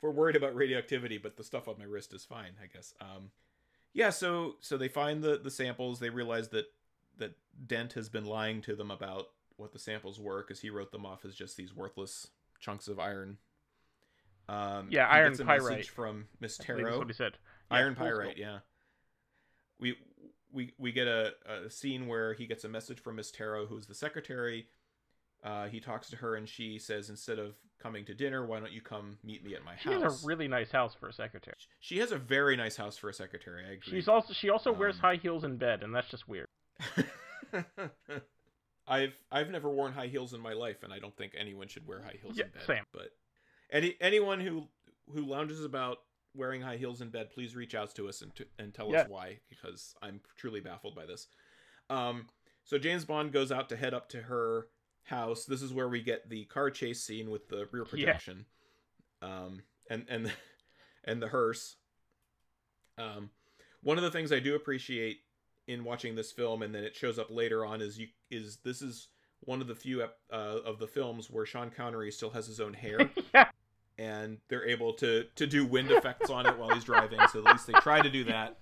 we're worried about radioactivity, but the stuff on my wrist is fine, I guess. Um, yeah, so so they find the the samples. They realize that that Dent has been lying to them about what the samples were because he wrote them off as just these worthless chunks of iron. Um, Yeah, iron pyrite. message from Miss I think that's Taro. what he said. Iron full pyrite, scope. yeah. We we we get a, a scene where he gets a message from Miss Taro, who's the secretary. Uh, he talks to her and she says, instead of coming to dinner, why don't you come meet me at my She house? She has a really nice house for a secretary. She has a very nice house for a secretary. I agree. She's also she also wears Um, high heels in bed, and that's just weird. I've I've never worn high heels in my life, and I don't think anyone should wear high heels Yeah, in bed. same. But any anyone who who lounges about wearing high heels in bed, please reach out to us and t- and tell Yeah. us why, because I'm truly baffled by this. Um, so James Bond goes out to head up to her house. This is where we get the car chase scene with the rear Yeah. projection, um, and and and the hearse. Um, one of the things I do appreciate in watching this film, and then it shows up later on, is you is this is one of the few ep- uh, of the films where Sean Connery still has his own hair, yeah, and they're able to to do wind effects on it while he's driving. So at least they try to do that.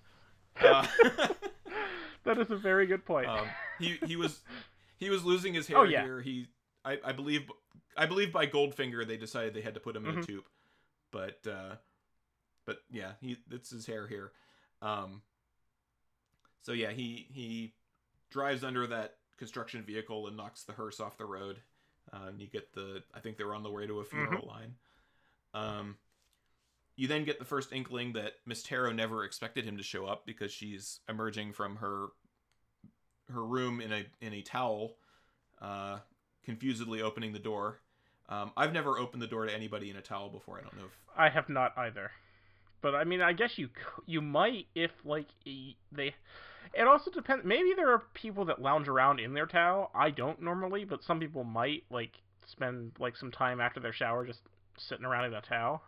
Uh, that is a very good point. um, he he was he was losing his hair Oh, yeah. here. He I, I believe I believe by Goldfinger they decided they had to put him in a Mhm. tube, but uh, but yeah, he it's his hair here. Um, so yeah, he he drives under that construction vehicle and knocks the hearse off the road. Uh, and you get the I think they were on the way to a funeral line. Um, you then get the first inkling that Miss Taro never expected him to show up because she's emerging from her her room in a in a towel, uh, confusedly opening the door. Um, I've never opened the door to anybody in a towel before. I don't know if I have not either. But I mean, I guess you you might if like they. It also depends. Maybe there are people that lounge around in their towel. I don't normally, but some people might like spend like some time after their shower just sitting around in a towel.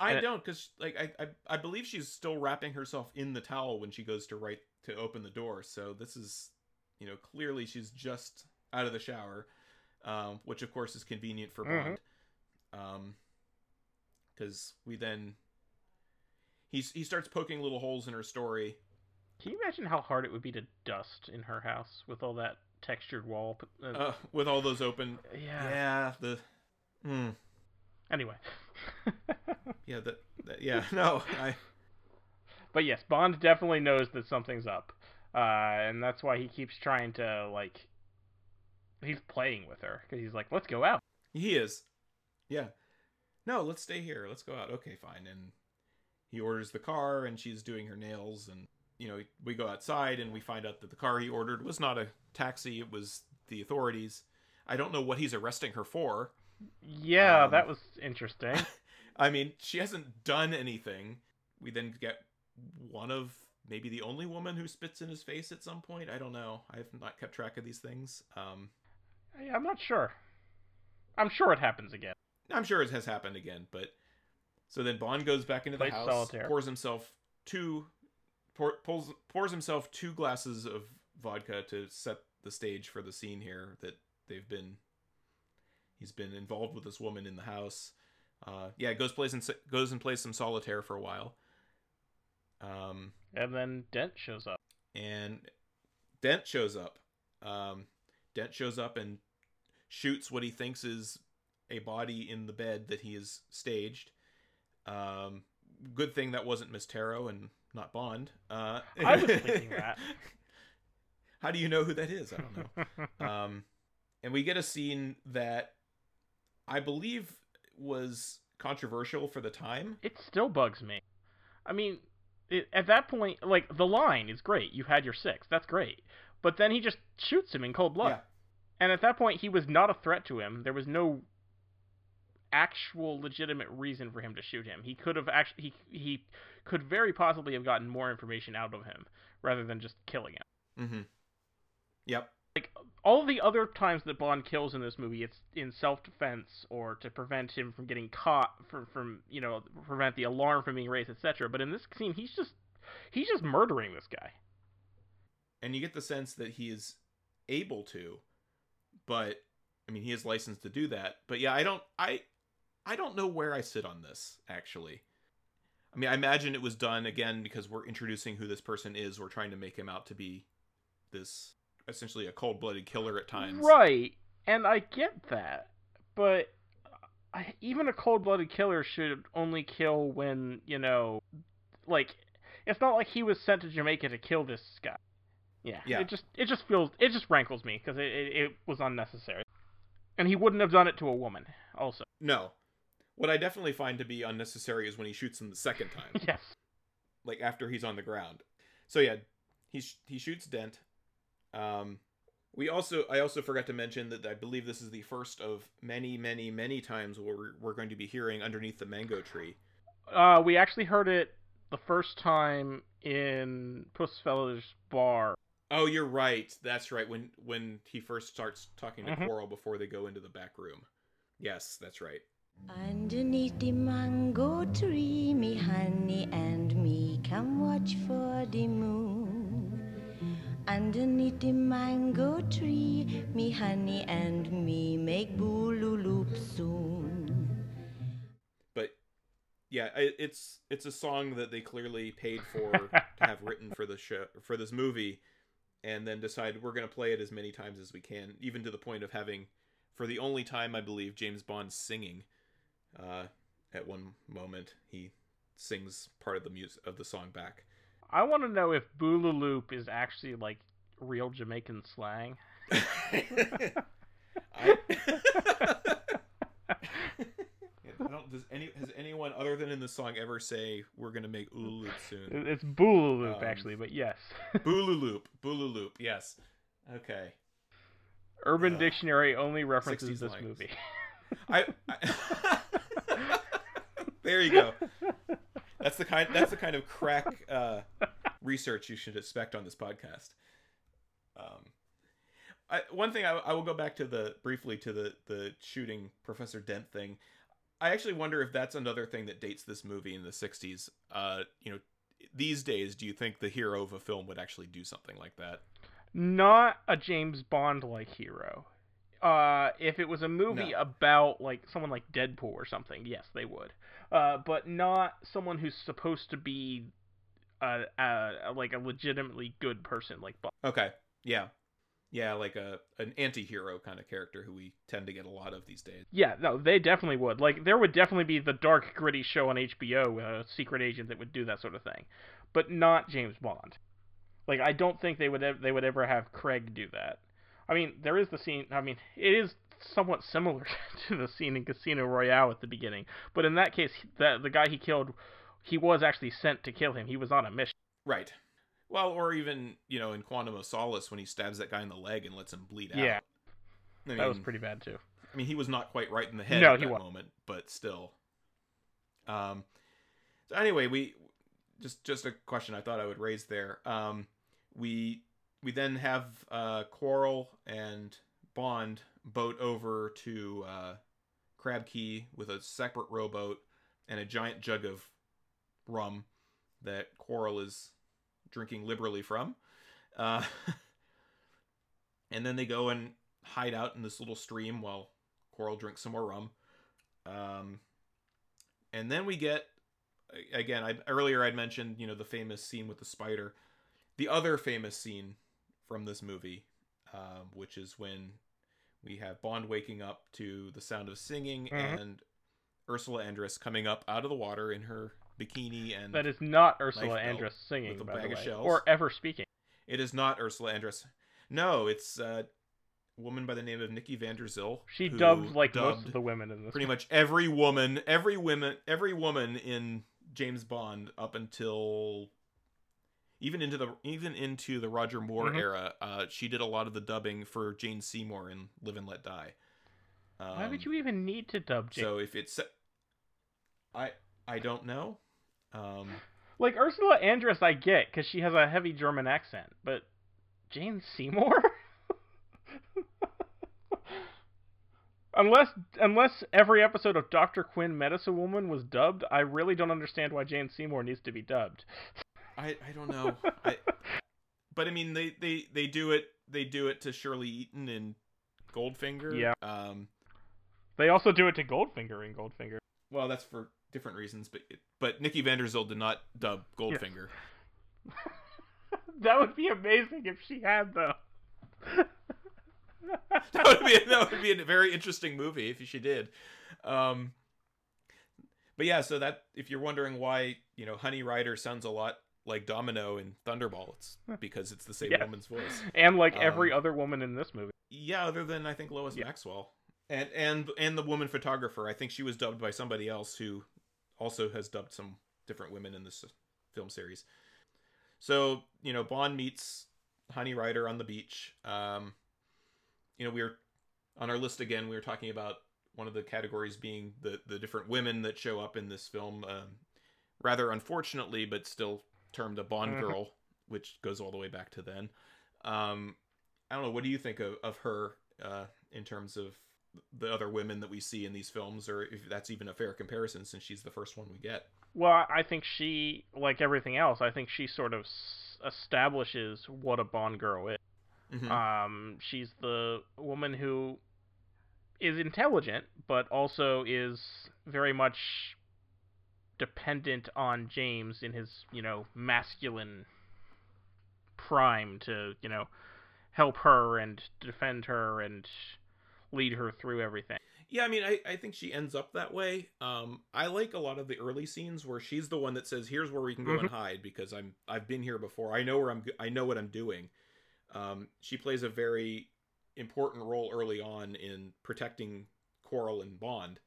I And don't because like I, I I believe she's still wrapping herself in the towel when she goes to right to open the door. So this is you know clearly she's just out of the shower, um, which of course is convenient for Mhm. Bond, um, because we then he he starts poking little holes in her story. Can you imagine how hard it would be to dust in her house with all that textured wall? Uh, Uh, with all those open yeah. yeah the mm, Anyway. yeah that, that yeah no I But yes, Bond definitely knows that something's up, uh, and that's why he keeps trying to like. He's playing with her because he's like, "Let's go out." He is. Yeah. No, let's stay here. Let's go out. Okay, fine. And he orders the car and she's doing her nails and you know, we go outside and we find out that the car he ordered was not a taxi, it was the authorities. I don't know what he's arresting her for. Yeah, Um, that was interesting. I mean, she hasn't done anything. We then get one of maybe the only woman who spits in his face at some point. I don't know. I have not kept track of these things. Um Yeah, I'm not sure. I'm sure it happens again. I'm sure it has happened again, but so then Bond goes back into the Plays house, solitaire. pours himself two, pour, pulls, pours himself two glasses of vodka to set the stage for the scene here that they've been. He's been involved with this woman in the house. Uh, yeah, goes plays and goes and plays some solitaire for a while. Um, And then Dent shows up. and Dent shows up. Um, Dent shows up and shoots what he thinks is a body in the bed that he has staged. Um, good thing that wasn't Miss Taro and not Bond. Uh, I was thinking that. How do you know who that is? I don't know. um, and we get a scene that I believe was controversial for the time. it still bugs me. I mean, it, at that point, like the line is great. You've had your six. That's great. But then he just shoots him in cold blood. Yeah. And at that point, he was not a threat to him. There was no actual legitimate reason for him to shoot him. He could have actually he he could very possibly have gotten more information out of him rather than just killing him. Mm-hmm. Yep. Like all the other times that Bond kills in this movie, it's in self-defense or to prevent him from getting caught, from from you know prevent the alarm from being raised, etc. But in this scene, he's just he's just murdering this guy. and you get the sense that he is able to, but I mean he is licensed to do that. But yeah, I don't I I don't know where I sit on this actually. I mean, I imagine it was done again because we're introducing who this person is. We're trying to make him out to be this essentially a cold-blooded killer at times. Right, and I get that, but I, even a cold-blooded killer should only kill when you know, like, it's not like he was sent to Jamaica to kill this guy. Yeah, Yeah. It just it just feels it just rankles me because it, it it was unnecessary, and he wouldn't have done it to a woman. Also, No. What I definitely find to be unnecessary is when he shoots him the second time. yes, like after he's on the ground. So yeah, he sh- he shoots Dent. Um, we also I also forgot to mention that I believe this is the first of many many many times where we're, we're going to be hearing underneath the mango tree. uh, we actually heard it the first time in Pussfeller's bar. Oh, you're right. That's right. When when he first starts talking to Mhm. Quarrel before they go into the back room. Yes, that's right. Underneath the mango tree, me honey and me come watch for the moon. Underneath the mango tree, me honey and me make boolooloop soon. But yeah, it's it's a song that they clearly paid for to have written for the show for this movie, and then decided we're going to play it as many times as we can, even to the point of having, for the only time I believe, James Bond singing. Uh, at one moment, he sings part of the music of the song back. I want to know if Boolooloop is actually like real Jamaican slang. I, I don't. Does any has anyone other than in the song ever say we're gonna make Ululup soon? It's Boolooloop Um, actually, but yes. Boolaloop, Boolaloop, yes. Okay. Urban Ugh. Dictionary only references this slangs. movie. I, I there you go. That's the kind. That's the kind of crack uh, research you should expect on this podcast. Um, I, one thing I, I will go back to the briefly to the the shooting Professor Dent thing. I actually wonder if that's another thing that dates this movie in the '60s. Uh, you know, these days, do you think the hero of a film would actually do something like that? Not a James Bond like hero. Uh, if it was a movie No. about like someone like Deadpool or something, yes, they would. Uh, but not someone who's supposed to be a, a like a legitimately good person like Bond. Okay. Yeah. Yeah, like a an anti-hero kind of character who we tend to get a lot of these days. Yeah, no, they definitely would. Like, there would definitely be the dark, gritty show on HBO with uh, a secret agent that would do that sort of thing, but not James Bond. Like, I don't think they would ev- they would ever have Craig do that. I mean, there is the scene. I mean, it is somewhat similar to the scene in Casino Royale at the beginning, but in that case, the the guy he killed, he was actually sent to kill him. He was on a mission. Right. Well, or even, you know, in Quantum of Solace when he stabs that guy in the leg and lets him bleed out. Yeah. I mean, That was pretty bad too. I mean, he was not quite right in the head No, at he that wasn't. moment, but still. Um so anyway, we just just a question I thought I would raise there. Um we we then have uh Quarrel and Bond boat over to uh Crab Key with a separate rowboat and a giant jug of rum that Quarrel is drinking liberally from. Uh and then they go and hide out in this little stream while Quarrel drinks some more rum. Um, and then we get again. I earlier I'd mentioned you know the famous scene with the spider. The other famous scene from this movie, um, which is when we have Bond waking up to the sound of singing Mhm. and Ursula Andress coming up out of the water in her bikini and That is not Ursula Andress singing, with a by bag the of way, shells. or ever speaking. it is not Ursula Andress. No, it's uh, a woman by the name of Nikki van der Zyl. She dubbed like most of the women in this. pretty much every woman, every woman, every woman in James Bond up until even into the even into the Roger Moore Mhm. era. Uh, she did a lot of the dubbing for Jane Seymour in Live and Let Die. Um, Why would you even need to dub James? So if it's, I I don't know. Um, Like Ursula Andress, I get because she has a heavy German accent, but Jane Seymour. unless unless every episode of Doctor Quinn Medicine Woman was dubbed, I really don't understand why Jane Seymour needs to be dubbed. I I don't know. I, but I mean, they they they do it. They do it to Shirley Eaton in Goldfinger. Yeah. Um. They also do it to Goldfinger in Goldfinger. Well, that's for different reasons, but but Nikki van der Zyl did not dub Goldfinger. that would be amazing if she had though. that would be that would be a very interesting movie if she did. Um, but yeah, so that if you're wondering why you know Honey Rider sounds a lot like Domino in Thunderball, it's because it's the same woman's voice. and like every Um, other woman in this movie. Yeah, other than I think Lois Yeah. Maxwell and and and the woman photographer. I think she was dubbed by somebody else who also has dubbed some different women in this film series. So you know, Bond meets Honey Rider on the beach. Um, you know, we were on our list again. We were talking about one of the categories being the the different women that show up in this film. Um, rather unfortunately, but still termed a Bond Mhm. girl, which goes all the way back to then. Um, I don't know. What do you think of, of her uh, in terms of the other women that we see in these films, or if that's even a fair comparison since she's the first one we get? Well, I think she, like everything else, I think she sort of s- establishes what a Bond girl is. Mhm. Um, she's the woman who is intelligent, but also is very much dependent on James in his, you know, masculine prime to, you know, help her and defend her and lead her through everything. Yeah, I mean, I, I think she ends up that way. Um, I like a lot of the early scenes where she's the one that says, "Here's where we can go and hide," because I'm I've been here before. I know where I'm. I know what I'm doing. Um, she plays a very important role early on in protecting Quarrel and Bond.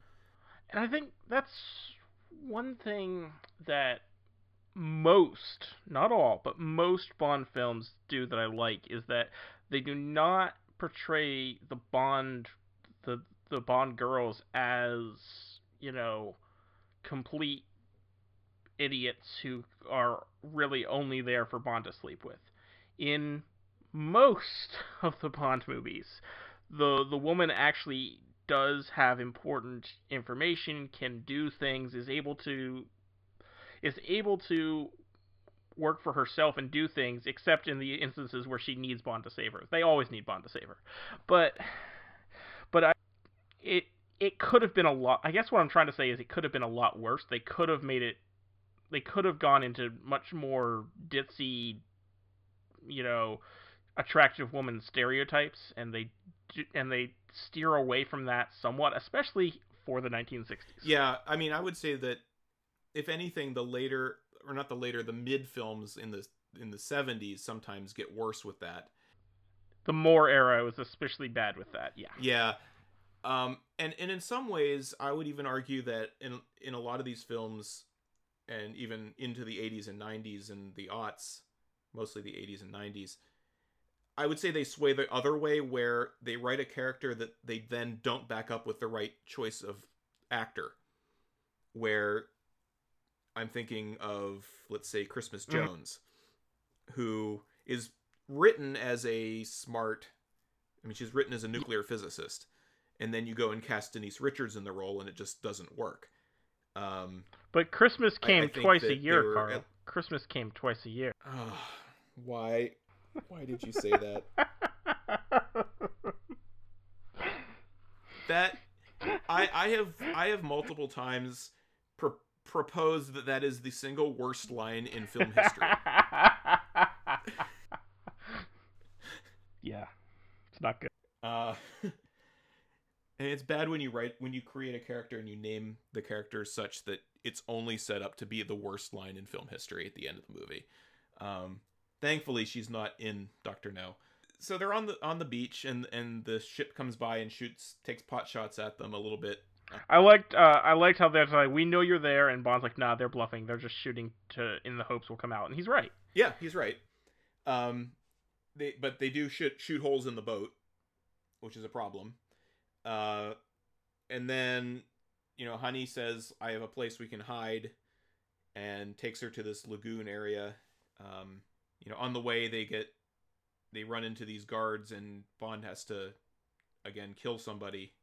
And I think that's one thing that most, not all, but most Bond films do that I like is that they do not portray the Bond the the Bond girls as, you know, complete idiots who are really only there for Bond to sleep with. In most of the Bond movies, the the woman actually does have important information, can do things, is able to is able to work for herself and do things, except in the instances where she needs Bond to save her. They always need Bond to save her. But but I it it could have been a lot I guess what I'm trying to say is it could have been a lot worse. They could have made it they could have gone into much more ditzy you know attractive woman stereotypes and they and they steer away from that somewhat especially for the 1960s. Yeah, I mean, I would say that if anything, the later or not the later, the mid films in the in the 70s sometimes get worse with that. The Moore era was especially bad with that. Yeah. Yeah. Um, and, and in some ways, I would even argue that in in a lot of these films, and even into the 80s and 90s and the aughts, mostly the 80s and 90s, I would say they sway the other way, where they write a character that they then don't back up with the right choice of actor. Where I'm thinking of, let's say, Christmas Mhm. Jones, who is written as a smart. I mean, she's written as a nuclear physicist, and then you go and cast Denise Richards in the role, and it just doesn't work. Um, But Christmas I- I came twice a year, were Carl. at- Christmas came twice a year. ah, why? Why did you say that? that I I have I have multiple times pr- proposed that that is the single worst line in film history. yeah. It's not good. Uh, and it's bad when you write when you create a character and you name the character such that it's only set up to be the worst line in film history at the end of the movie. Um, thankfully, she's not in Doctor No. So they're on the on the beach and and the ship comes by and shoots takes pot shots at them a little bit. I liked uh, I liked how they're like, we know you're there, and Bond's like, nah, they're bluffing. They're just shooting to in the hopes we'll come out, and he's right. Yeah, he's right. Um, they but they do shoot shoot holes in the boat, which is a problem. Uh, and then you know, Honey says, "I have a place we can hide," and takes her to this lagoon area. Um, you know, on the way they get they run into these guards, and Bond has to again kill somebody.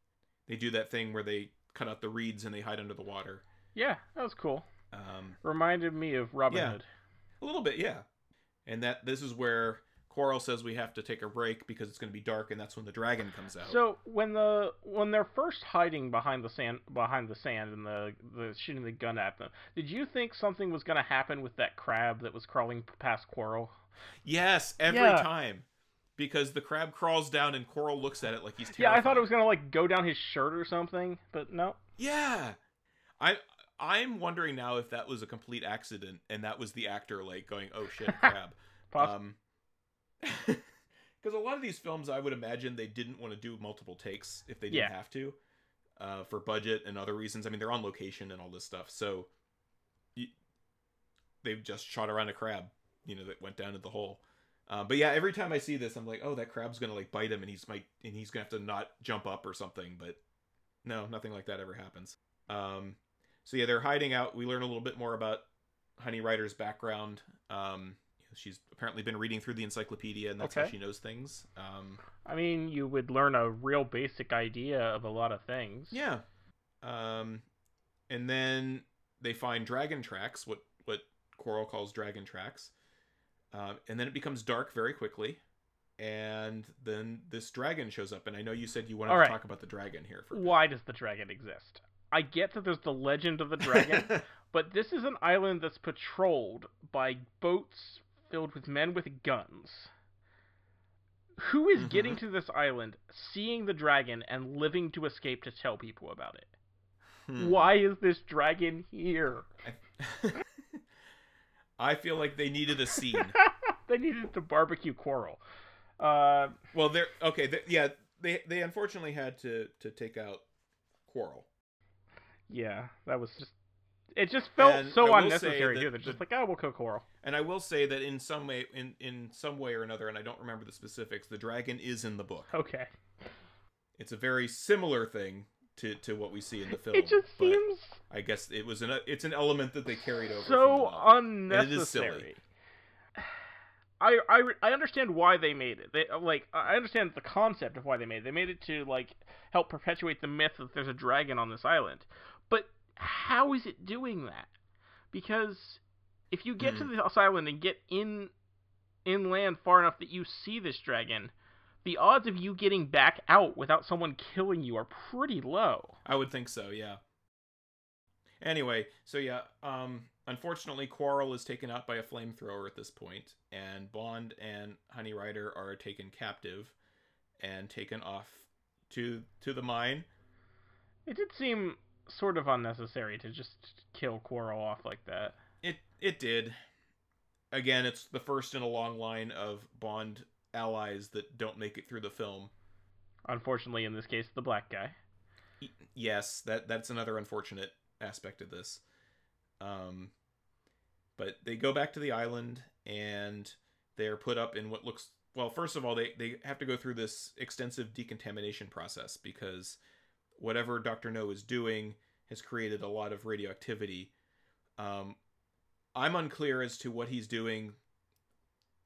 They do that thing where they cut out the reeds and they hide under the water. Yeah, that was cool. Um, Reminded me of Robin Yeah. Hood. A little bit, yeah. And that this is where Quarrel says we have to take a break because it's going to be dark, and that's when the dragon comes out. So when the when they're first hiding behind the sand behind the sand and the the shooting the gun at them, did you think something was going to happen with that crab that was crawling past Quarrel? yes, every Yeah. time. Because the crab crawls down and Quarrel looks at it like he's terrified. Yeah, I thought it was going to like go down his shirt or something, but no. Yeah. I I'm wondering now if that was a complete accident and that was the actor like going, "Oh shit, crab." Um cuz a lot of these films I would imagine they didn't want to do multiple takes if they didn't Yeah. have to. Uh, for budget and other reasons. I mean, they're on location and all this stuff. So you, they've just shot around a crab, you know, that went down to the hole. Uh, but yeah, every time I see this, I'm like, oh, that crab's gonna like bite him, and he's might, and he's gonna have to not jump up or something. But no, nothing like that ever happens. Um, so yeah, they're hiding out. We learn a little bit more about Honey Rider's background. Um, she's apparently been reading through the encyclopedia, and that's how she knows things. Um, I mean, you would learn a real basic idea of a lot of things. yeah. Um, and then they find dragon tracks, what what Quarrel calls dragon tracks. Um, and then it becomes dark very quickly. And then this dragon shows up, and I know you said you wanted All to talk about the dragon here for. Why does the dragon exist? I get that there's the legend of the dragon, but this is an island that's patrolled by boats filled with men with guns. Who is getting Mhm. to this island, seeing the dragon, and living to escape to tell people about it? Hmm. Why is this dragon here? I- I feel like they needed a scene. they needed to barbecue Quarrel. Uh, well, they're okay. They, yeah, they they unfortunately had to to take out Quarrel. yeah, that was just. It just felt And so unnecessary, that too. They're just the- like, oh, we'll kill Quarrel. And I will say that in some way, in in some way or another, and I don't remember the specifics, the dragon is in the book. Okay. It's a very similar thing to to what we see in the film. It just seems I guess it was an it's an element that they carried over. so novel. And it is silly. unnecessary. I, I, I understand why they made it. They like I understand the concept of why they made it. They made it to like help perpetuate the myth that there's a dragon on this island. How is it doing that? Because if you get Hmm. to this island and get in inland far enough that you see this dragon, the odds of you getting back out without someone killing you are pretty low. I would think so, yeah. Anyway, so yeah, um unfortunately Quarrel is taken out by a flamethrower at this point, and Bond and Honey Rider are taken captive and taken off to to the mine. It did seem sort of unnecessary to just kill Quarrel off like that. It it did. Again, it's the first in a long line of Bond allies that don't make it through the film. Unfortunately, in this case, the black guy. Yes, that that's another unfortunate aspect of this. Um, but they go back to the island and they are put up in what looks well. First of all, they they have to go through this extensive decontamination process because whatever Doctor No is doing has created a lot of radioactivity. Um, I'm unclear as to what he's doing.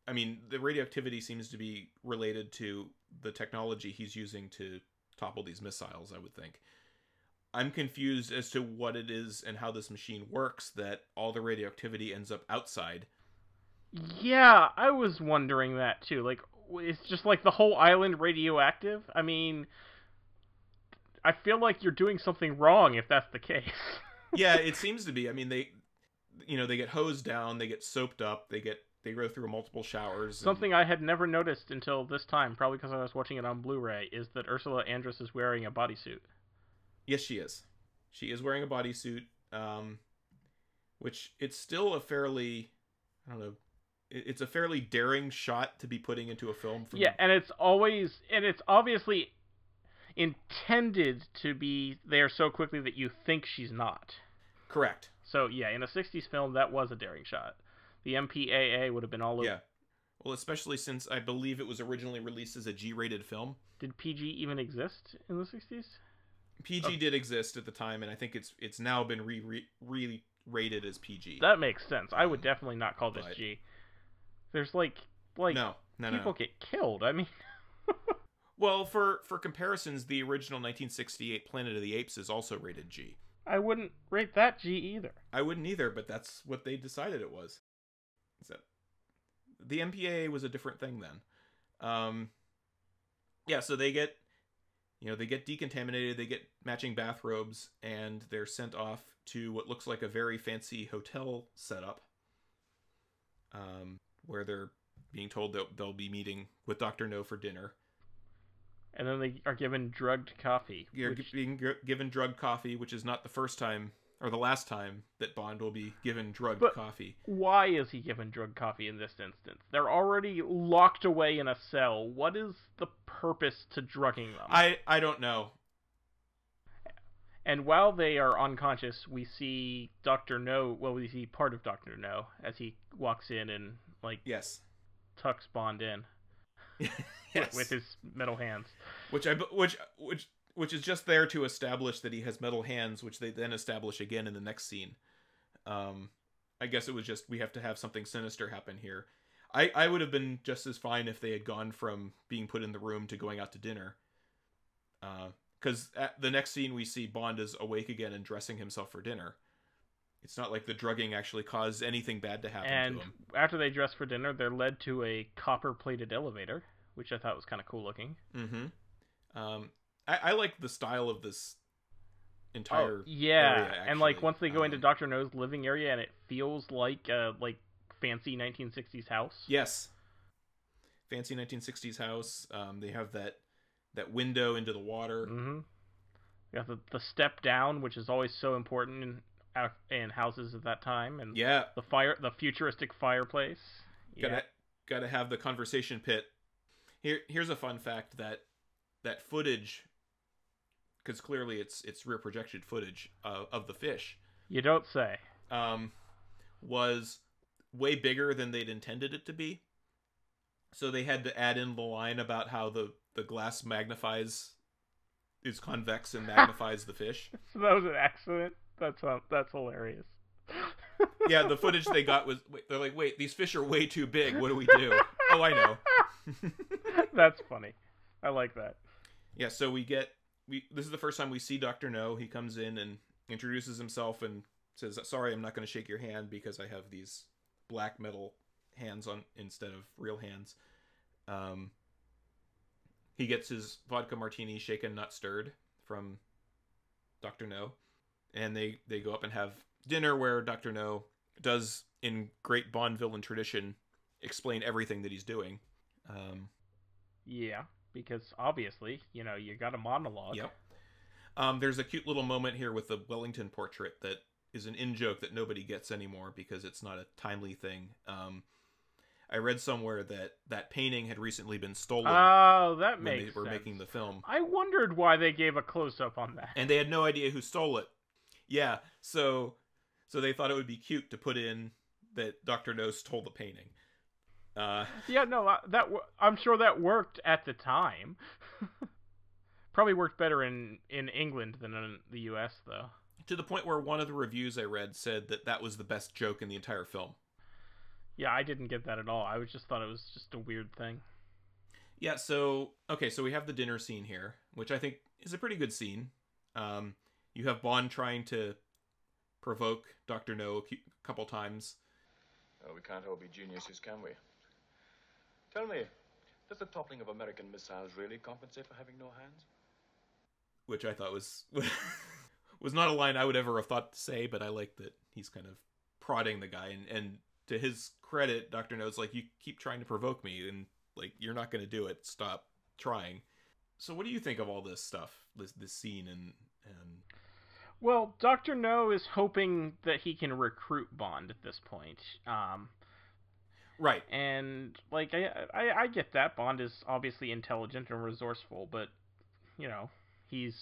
I mean, the radioactivity seems to be related to the technology he's using to topple these missiles, I would think. I'm confused as to what it is and how this machine works that all the radioactivity ends up outside. Yeah, I was wondering that too. Like, it's just like the whole island radioactive. I mean, I feel like you're doing something wrong if that's the case. yeah, it seems to be. I mean, they you know, they get hosed down, they get soaped up, they get they go through multiple showers. and- Something I had never noticed until this time, probably because I was watching it on Blu-ray, is that Ursula Andress is wearing a bodysuit. Yes, she is. She is wearing a bodysuit, um, which it's still a fairly, I don't know, it's a fairly daring shot to be putting into a film. From, Yeah, and it's always and it's obviously intended to be there so quickly that you think she's not. correct. So yeah, in a '60s film, that was a daring shot. The MPAA would have been all over. Yeah. Well, especially since I believe it was originally released as a G-rated film. Did PG even exist in the '60s? PG Oh. did exist at the time, and I think it's it's now been re re re rated as PG. That makes sense. I would mm-hmm. definitely not call this But- G. There's like like no, no, people no. get killed. I mean, Well, for for comparisons, the original 1968 Planet of the Apes is also rated G. I wouldn't rate that G either. I wouldn't either, but that's what they decided it was. That the MPAA was a different thing then. Um, yeah, so they get, you know, they get decontaminated, they get matching bathrobes, and they're sent off to what looks like a very fancy hotel setup, um, where they're being told that they'll be meeting with Doctor No for dinner. And then they are given drugged coffee. You're which- being g- given drugged coffee, which is not the first time or the last time that Bond will be given drugged But- coffee. Why is he given drugged coffee in this instance? They're already locked away in a cell. What is the purpose to drugging them? I I don't know. And while they are unconscious, we see Doctor No. Well, we see part of Doctor No as he walks in and like Yes. tucks Bond in yes. with his metal hands. which I which which which is just there to establish that he has metal hands, which they then establish again in the next scene. Um, I guess it was just we have to have something sinister happen here. I I would have been just as fine if they had gone from being put in the room to going out to dinner. Because at the next scene we see Bond is awake again and dressing himself for dinner. It's not like the drugging actually caused anything bad to happen And to him. after they dress for dinner, they're led to a copper-plated elevator, which I thought was kind of cool looking. Mm-hmm. Um, I, I like the style of this entire. oh, yeah, area, and like once they go into Um, Doctor No's living area, and it feels like a like fancy 1960s house. Yes. Fancy 1960s house. Um, they have that that window into the water. Mm-hmm. You got the the step down, which is always so important in houses at that time, and Yeah, the fire the futuristic fireplace. Yeah. gotta gotta have the conversation pit. Here, here's a fun fact that that footage, because clearly it's it's rear projected footage uh, of the fish, You don't say. um, was way bigger than they'd intended it to be. So they had to add in the line about how the the glass magnifies is convex and magnifies the fish. So that was an accident. That's uh, that's hilarious. yeah, the footage they got was wait, they're like, wait, these fish are way too big. What do we do? oh, I know. That's funny. I like that. Yeah, so we get we this is the first time we see Doctor No. He comes in and introduces himself and says, "Sorry, I'm not going to shake your hand because I have these black metal hands on instead of real hands." Um, he gets his vodka martini shaken, not stirred, from Doctor No, and they they go up and have dinner where Doctor No does, in great Bond villain tradition, explain everything that he's doing. Um, Yeah, because obviously, you know, you got a monologue. Yep. Um, there's a cute little moment here with the Wellington portrait that is an in joke that nobody gets anymore because it's not a timely thing. Um, I read somewhere that that painting had recently been stolen Oh, that makes. when they were sense. making the film, I wondered why they gave a close up on that. and they had no idea who stole it. Yeah, so so they thought it would be cute to put in that Doctor No stole the painting. Uh, Yeah, no, that I'm sure that worked at the time. Probably worked better in in England than in the U.S. though. to the point where one of the reviews I read said that that was the best joke in the entire film. Yeah, I didn't get that at all. I was just thought it was just a weird thing. Yeah, so okay, so we have the dinner scene here, which I think is a pretty good scene. Um, you have Bond trying to provoke Doctor No a couple times. Oh, we can't all be geniuses, can we? Tell me, does the toppling of American missiles really compensate for having no hands? which I thought was was not a line I would ever have thought to say, but I like that he's kind of prodding the guy, and and to his credit, Doctor No's like, you keep trying to provoke me, and like you're not going to do it. Stop trying. So, what do you think of all this stuff, this this scene, and and Well, Doctor No is hoping that he can recruit Bond at this point. Um, right? and like I, I I get that Bond is obviously intelligent and resourceful, but you know he's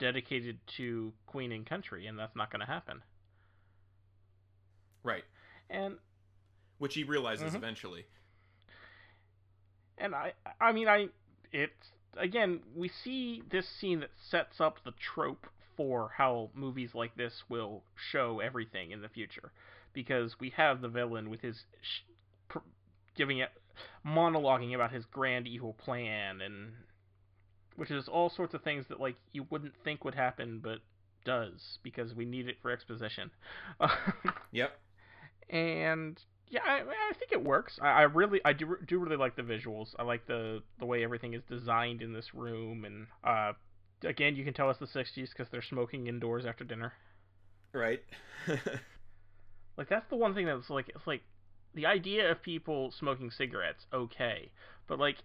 dedicated to Queen and country, and that's not going to happen. Right. And Which he realizes Mhm. eventually. and I I mean I it's again we see this scene that sets up the trope for how movies like this will show everything in the future because we have the villain with his sh- pr- giving it monologuing about his grand evil plan and which is all sorts of things that like you wouldn't think would happen but does because we need it for exposition Yep. and Yeah, I, I think it works. I, I really, I do, do really like the visuals. I like the the way everything is designed in this room, and uh, again, you can tell it's the '60s because they're smoking indoors after dinner. Right. Like that's the one thing that's like, it's like the idea of people smoking cigarettes, okay, but like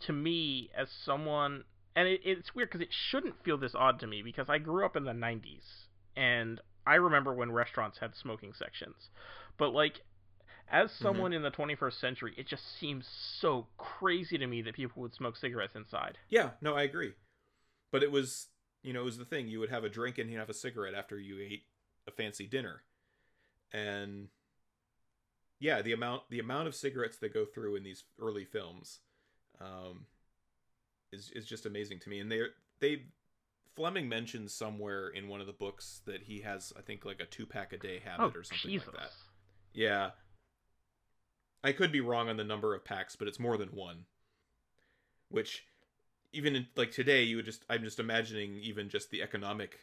to me as someone, and it, it's weird because it shouldn't feel this odd to me because I grew up in the '90s and I remember when restaurants had smoking sections, but like as mm-hmm. someone in the 21st century, it just seems so crazy to me that people would smoke cigarettes inside. yeah, no, I agree. But it was, you know, it was the thing. You would have a drink and you'd have a cigarette after you ate a fancy dinner. And yeah, the amount the amount of cigarettes that go through in these early films um is is just amazing to me. And they they Fleming mentions somewhere in one of the books that he has I think like a two pack a day habit oh or something Jesus! like that. Yeah. I could be wrong on the number of packs, but it's more than one. Which even in, like today you would just I'm just imagining even just the economic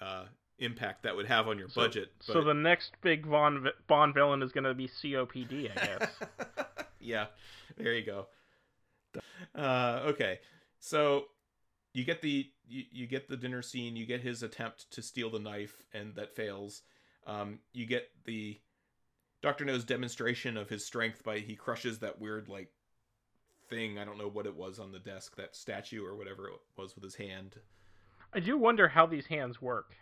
uh impact that would have on your So- budget. So the next big Bond Bond villain is going to be COPD, I guess. yeah, there you go. Uh, okay, so you get the you, you get the dinner scene. You get his attempt to steal the knife, and that fails. Um, you get the Doctor No's demonstration of his strength by he crushes that weird like thing. I don't know what it was on the desk, that statue or whatever it was with his hand. I do wonder how these hands work.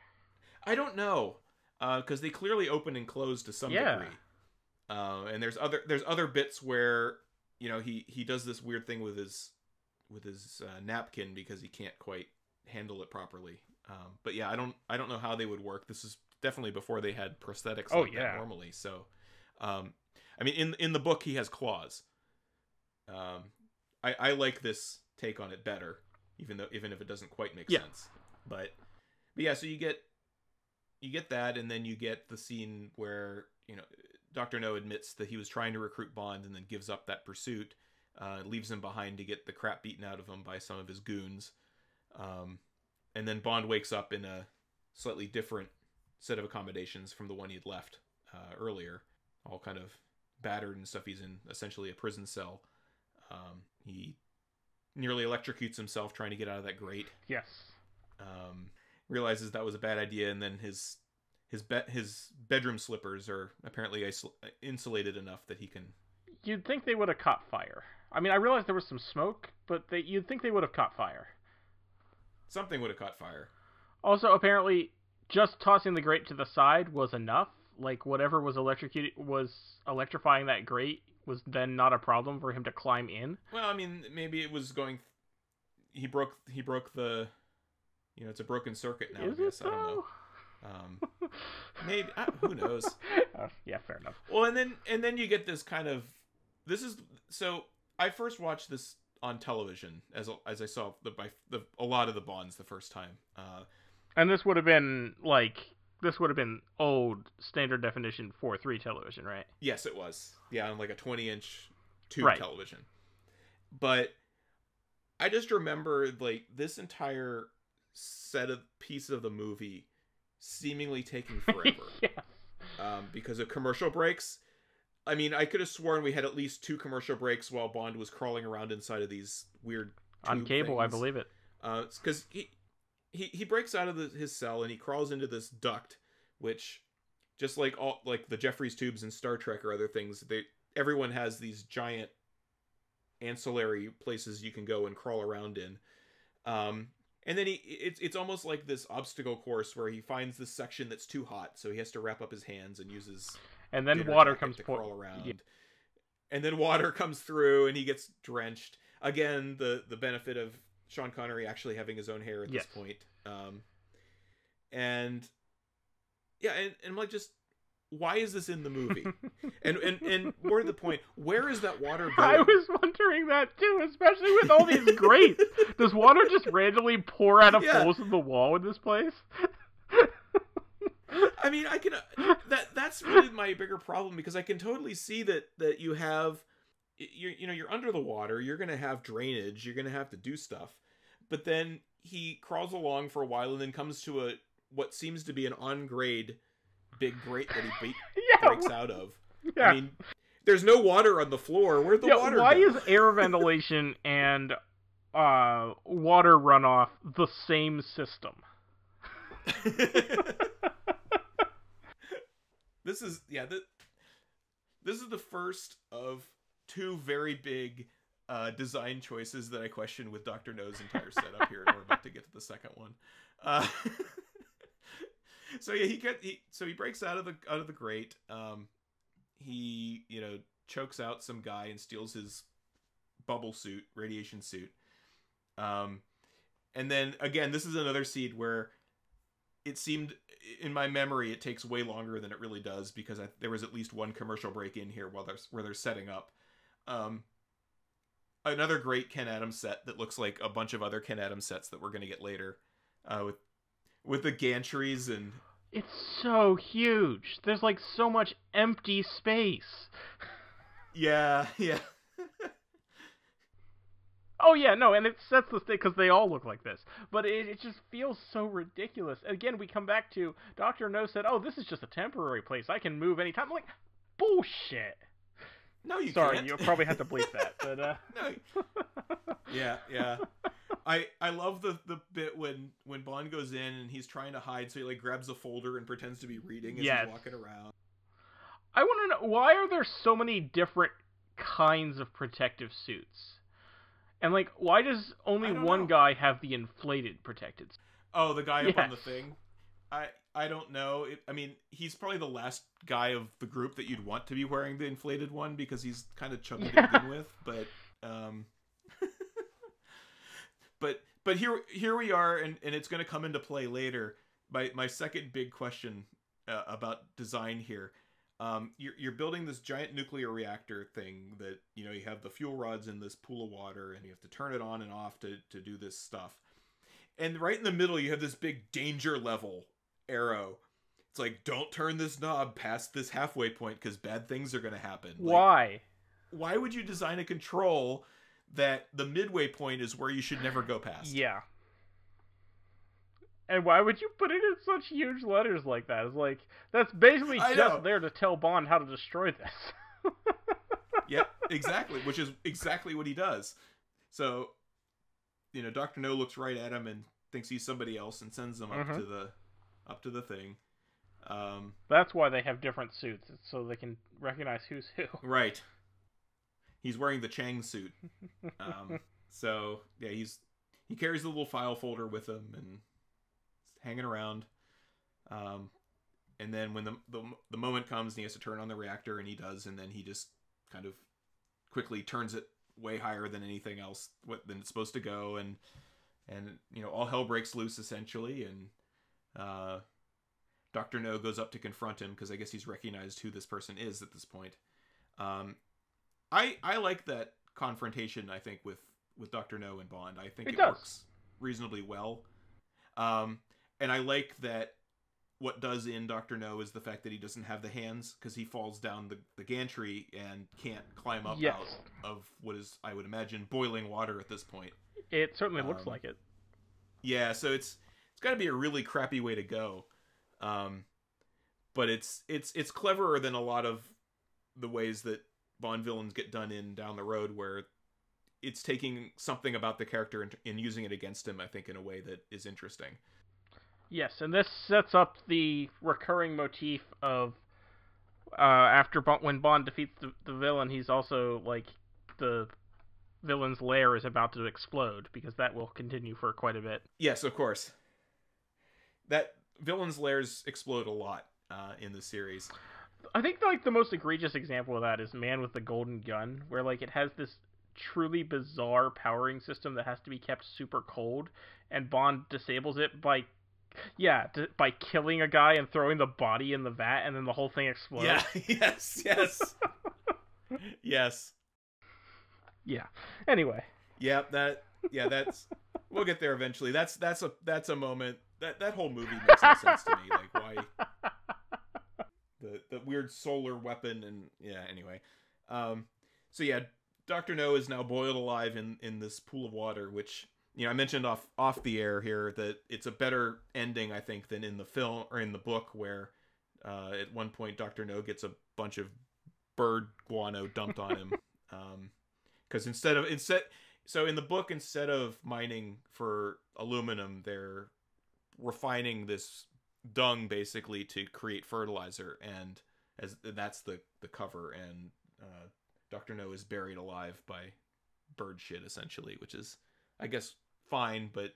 I don't know, because they clearly open and close to some Yeah. degree. Uh, and there's other there's other bits where you know he he does this weird thing with his with his uh, napkin because he can't quite handle it properly. Um, but yeah, I don't I don't know how they would work. This is definitely before they had prosthetics Oh, like that yeah. normally. So, um, I mean, in in the book he has claws. Um, I I like this take on it better, even though even if it doesn't quite make Yeah. sense. But but yeah, so you get you get that, and then you get the scene where you know Doctor No admits that he was trying to recruit Bond, and then gives up that pursuit, uh, leaves him behind to get the crap beaten out of him by some of his goons, um, and then Bond wakes up in a slightly different set of accommodations from the one he'd left uh, earlier, all kind of battered and stuff. He's in essentially a prison cell. Um, he nearly electrocutes himself trying to get out of that grate Yes. um, realizes that was a bad idea, and then his his be- his bedroom slippers are apparently isol- insulated enough that he can. You'd think they would have caught fire. I mean, I realized there was some smoke, but they, you'd think they would have caught fire. Something would have caught fire. Also, apparently, just tossing the grate to the side was enough. Like whatever was electrocuted was electrifying that grate was then not a problem for him to climb in. Well, I mean, maybe it was going. He broke. He broke the. You know, it's a broken circuit now. Is I guess it I don't know. Um, maybe uh, who knows. Uh, yeah, fair enough. Well, and then and then you get this kind of this is so I first watched this on television as as I saw the by the a lot of the Bonds the first time. Uh, And this would have been like this would have been old standard definition 4-3 television, right? Yes, it was. Yeah, on like a 20 inch tube Right. television. But I just remember like this entire set of piece of the movie seemingly taking forever um, because of commercial breaks. I mean, I could have sworn we had at least two commercial breaks while Bond was crawling around inside of these weird On cable, I believe it. because he, he he breaks out of the, his cell and he crawls into this duct, which just like all like the Jefferies tubes in Star Trek or other things, they everyone has these giant ancillary places you can go and crawl around in. Um, and then he it's it's almost like this obstacle course where he finds this section that's too hot, so he has to wrap up his hands and uses And then water comes to pour- crawl around. Yeah. And then water comes through and he gets drenched. Again, the the benefit of Sean Connery actually having his own hair at Yes. this point. Um and yeah, and, and I'm like just why is this in the movie? and, and and more to the point, where is that water going? I was wondering that too, especially with all these grates. Does water just randomly pour out of Yeah. holes in the wall in this place? I mean, I can that that's really my bigger problem because I can totally see that that you have you're you know you're under the water, you're going to have drainage, you're going to have to do stuff. But then he crawls along for a while and then comes to a what seems to be an on grade big grate that he be- yeah, breaks out of. yeah. I mean, there's no water on the floor. Where'd the yeah, water why go? is air ventilation and uh, water runoff the same system? this is yeah. Th- this is the first of two very big uh, design choices that I question with Doctor No's entire setup here, and we're about to get to the second one. Uh, so yeah, he get he so he breaks out of the out of the grate. Um, he you know chokes out some guy and steals his bubble suit, radiation suit. Um, and then again, this is another seed where it seemed in my memory it takes way longer than it really does because I, there was at least one commercial break in here while they're where they're setting up. Um, another great Ken Adams set that looks like a bunch of other Ken Adams sets that we're gonna get later, uh, with with the gantries and It's so huge. There's like so much empty space. yeah yeah Oh yeah, no, and it sets the stage because they all look like this. But it, it just feels so ridiculous. Again, we come back to Doctor No said, "Oh, this is just a temporary place. I can move anytime." I'm like, bullshit. No you Sorry, can't. you'll probably have to bleep that. But uh... no yeah yeah I I love the the bit when when Bond goes in and he's trying to hide, so he like grabs a folder and pretends to be reading as Yes. he's walking around. I want to know why are there so many different kinds of protective suits, and like why does only one know. guy have the inflated protected? suit? Oh, the guy up on the thing. I I don't know. It, I mean, he's probably the last guy of the group that you'd want to be wearing the inflated one because he's kind of chubby Yeah. to begin with. But um, but but here here we are, and and it's going to come into play later. My my second big question uh, about design here. Um, you're, you're building this giant nuclear reactor thing that you know you have the fuel rods in this pool of water and you have to turn it on and off to, to do this stuff and right in the middle you have this big danger level arrow it's like don't turn this knob past this halfway point because bad things are going to happen Like, Why? why would you design a control that the midway point is where you should never go past Yeah. And why would you put it in such huge letters like that? It's like that's basically I just know. there to tell Bond how to destroy this. yep exactly which is exactly what he does so you know dr no looks right at him and thinks he's somebody else and sends him up Mhm. to the up to the thing um That's why they have different suits, it's so they can recognize who's who. Right. He's wearing the Chang suit. Um, so yeah, he's he carries a little file folder with him and hanging around. Um, and then when the, the the moment comes and he has to turn on the reactor, and he does, and then he just kind of quickly turns it way higher than anything else what than it's supposed to go, and and you know all hell breaks loose essentially, and uh, Doctor No goes up to confront him because I guess he's recognized who this person is at this point. Um, I I like that confrontation. I think with with Doctor No and Bond, I think It it, works reasonably well. Um, and I like that what does in Doctor No is the fact that he doesn't have the hands because he falls down the, the gantry and can't climb up Yes. out of what is I would imagine boiling water at this point. It certainly looks Um, like it. Yeah, so it's got to be a really crappy way to go. Um, but it's it's it's cleverer than a lot of the ways that Bond villains get done in down the road, where it's taking something about the character and, and using it against him. I think in a way that is interesting. Yes, and this sets up the recurring motif of uh, after Bond, when Bond defeats the, the villain, he's also like the villain's lair is about to explode because that will continue for quite a bit. Yes, of course. That villains' lairs explode a lot uh, in the series. I think like the most egregious example of that is Man with the Golden Gun, where like it has this truly bizarre powering system that has to be kept super cold, and Bond disables it by, yeah, d- by killing a guy and throwing the body in the vat, and then the whole thing explodes. Yeah. yes. Yes. yes. Yeah. Anyway, Yeah, that yeah, that's we'll get there eventually. That's that's a that's a moment that that whole movie makes no sense to me. Like why the the weird solar weapon and yeah, anyway. Um so yeah, Dr. No is now boiled alive in in this pool of water, which you know, I mentioned off off the air here that it's a better ending I think than in the film or in the book where uh at one point Dr. No gets a bunch of bird guano dumped on him. Because instead of instead, so in the book, instead of mining for aluminum, they're refining this dung basically to create fertilizer, and as that's the the cover, and uh, Doctor No is buried alive by bird shit essentially, which is, I guess, fine, but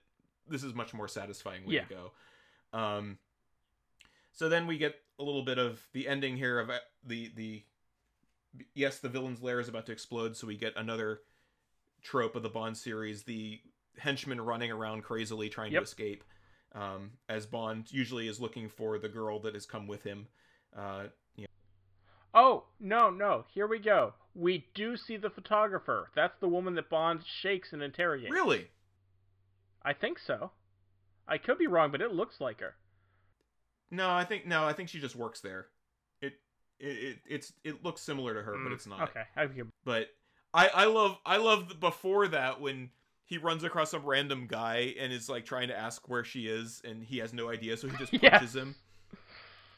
this is much more satisfying way Yeah. to go. Um, so then we get a little bit of the ending here of uh, the the yes, the villain's lair is about to explode, so we get another trope of the Bond series: the henchman running around crazily trying Yep. to escape. Um, as Bond usually is looking for the girl that has come with him. Uh, you know, Oh, no, no. Here we go. We do see the photographer. That's the woman that Bond shakes and interrogates. really? I think so. I could be wrong, but it looks like her. No, I think no, I think she just works there. It it, it it's it looks similar to her, but Mm, it's not. Okay. I can... But I I love I love the, before that when he runs across some random guy and is like trying to ask where she is and he has no idea, so he just punches him.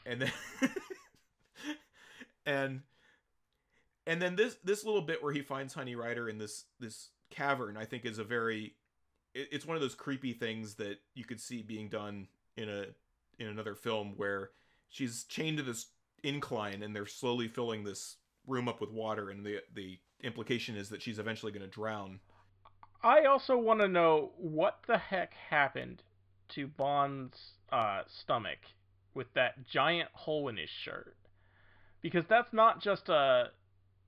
And then and and then this this little bit where he finds Honey Rider in this this cavern, I think is a very it, it's one of those creepy things that you could see being done in a in another film where she's chained to this incline and they're slowly filling this room up with water and the the implication is that she's eventually going to drown. I also want to know what the heck happened to Bond's uh, stomach with that giant hole in his shirt. Because that's not just a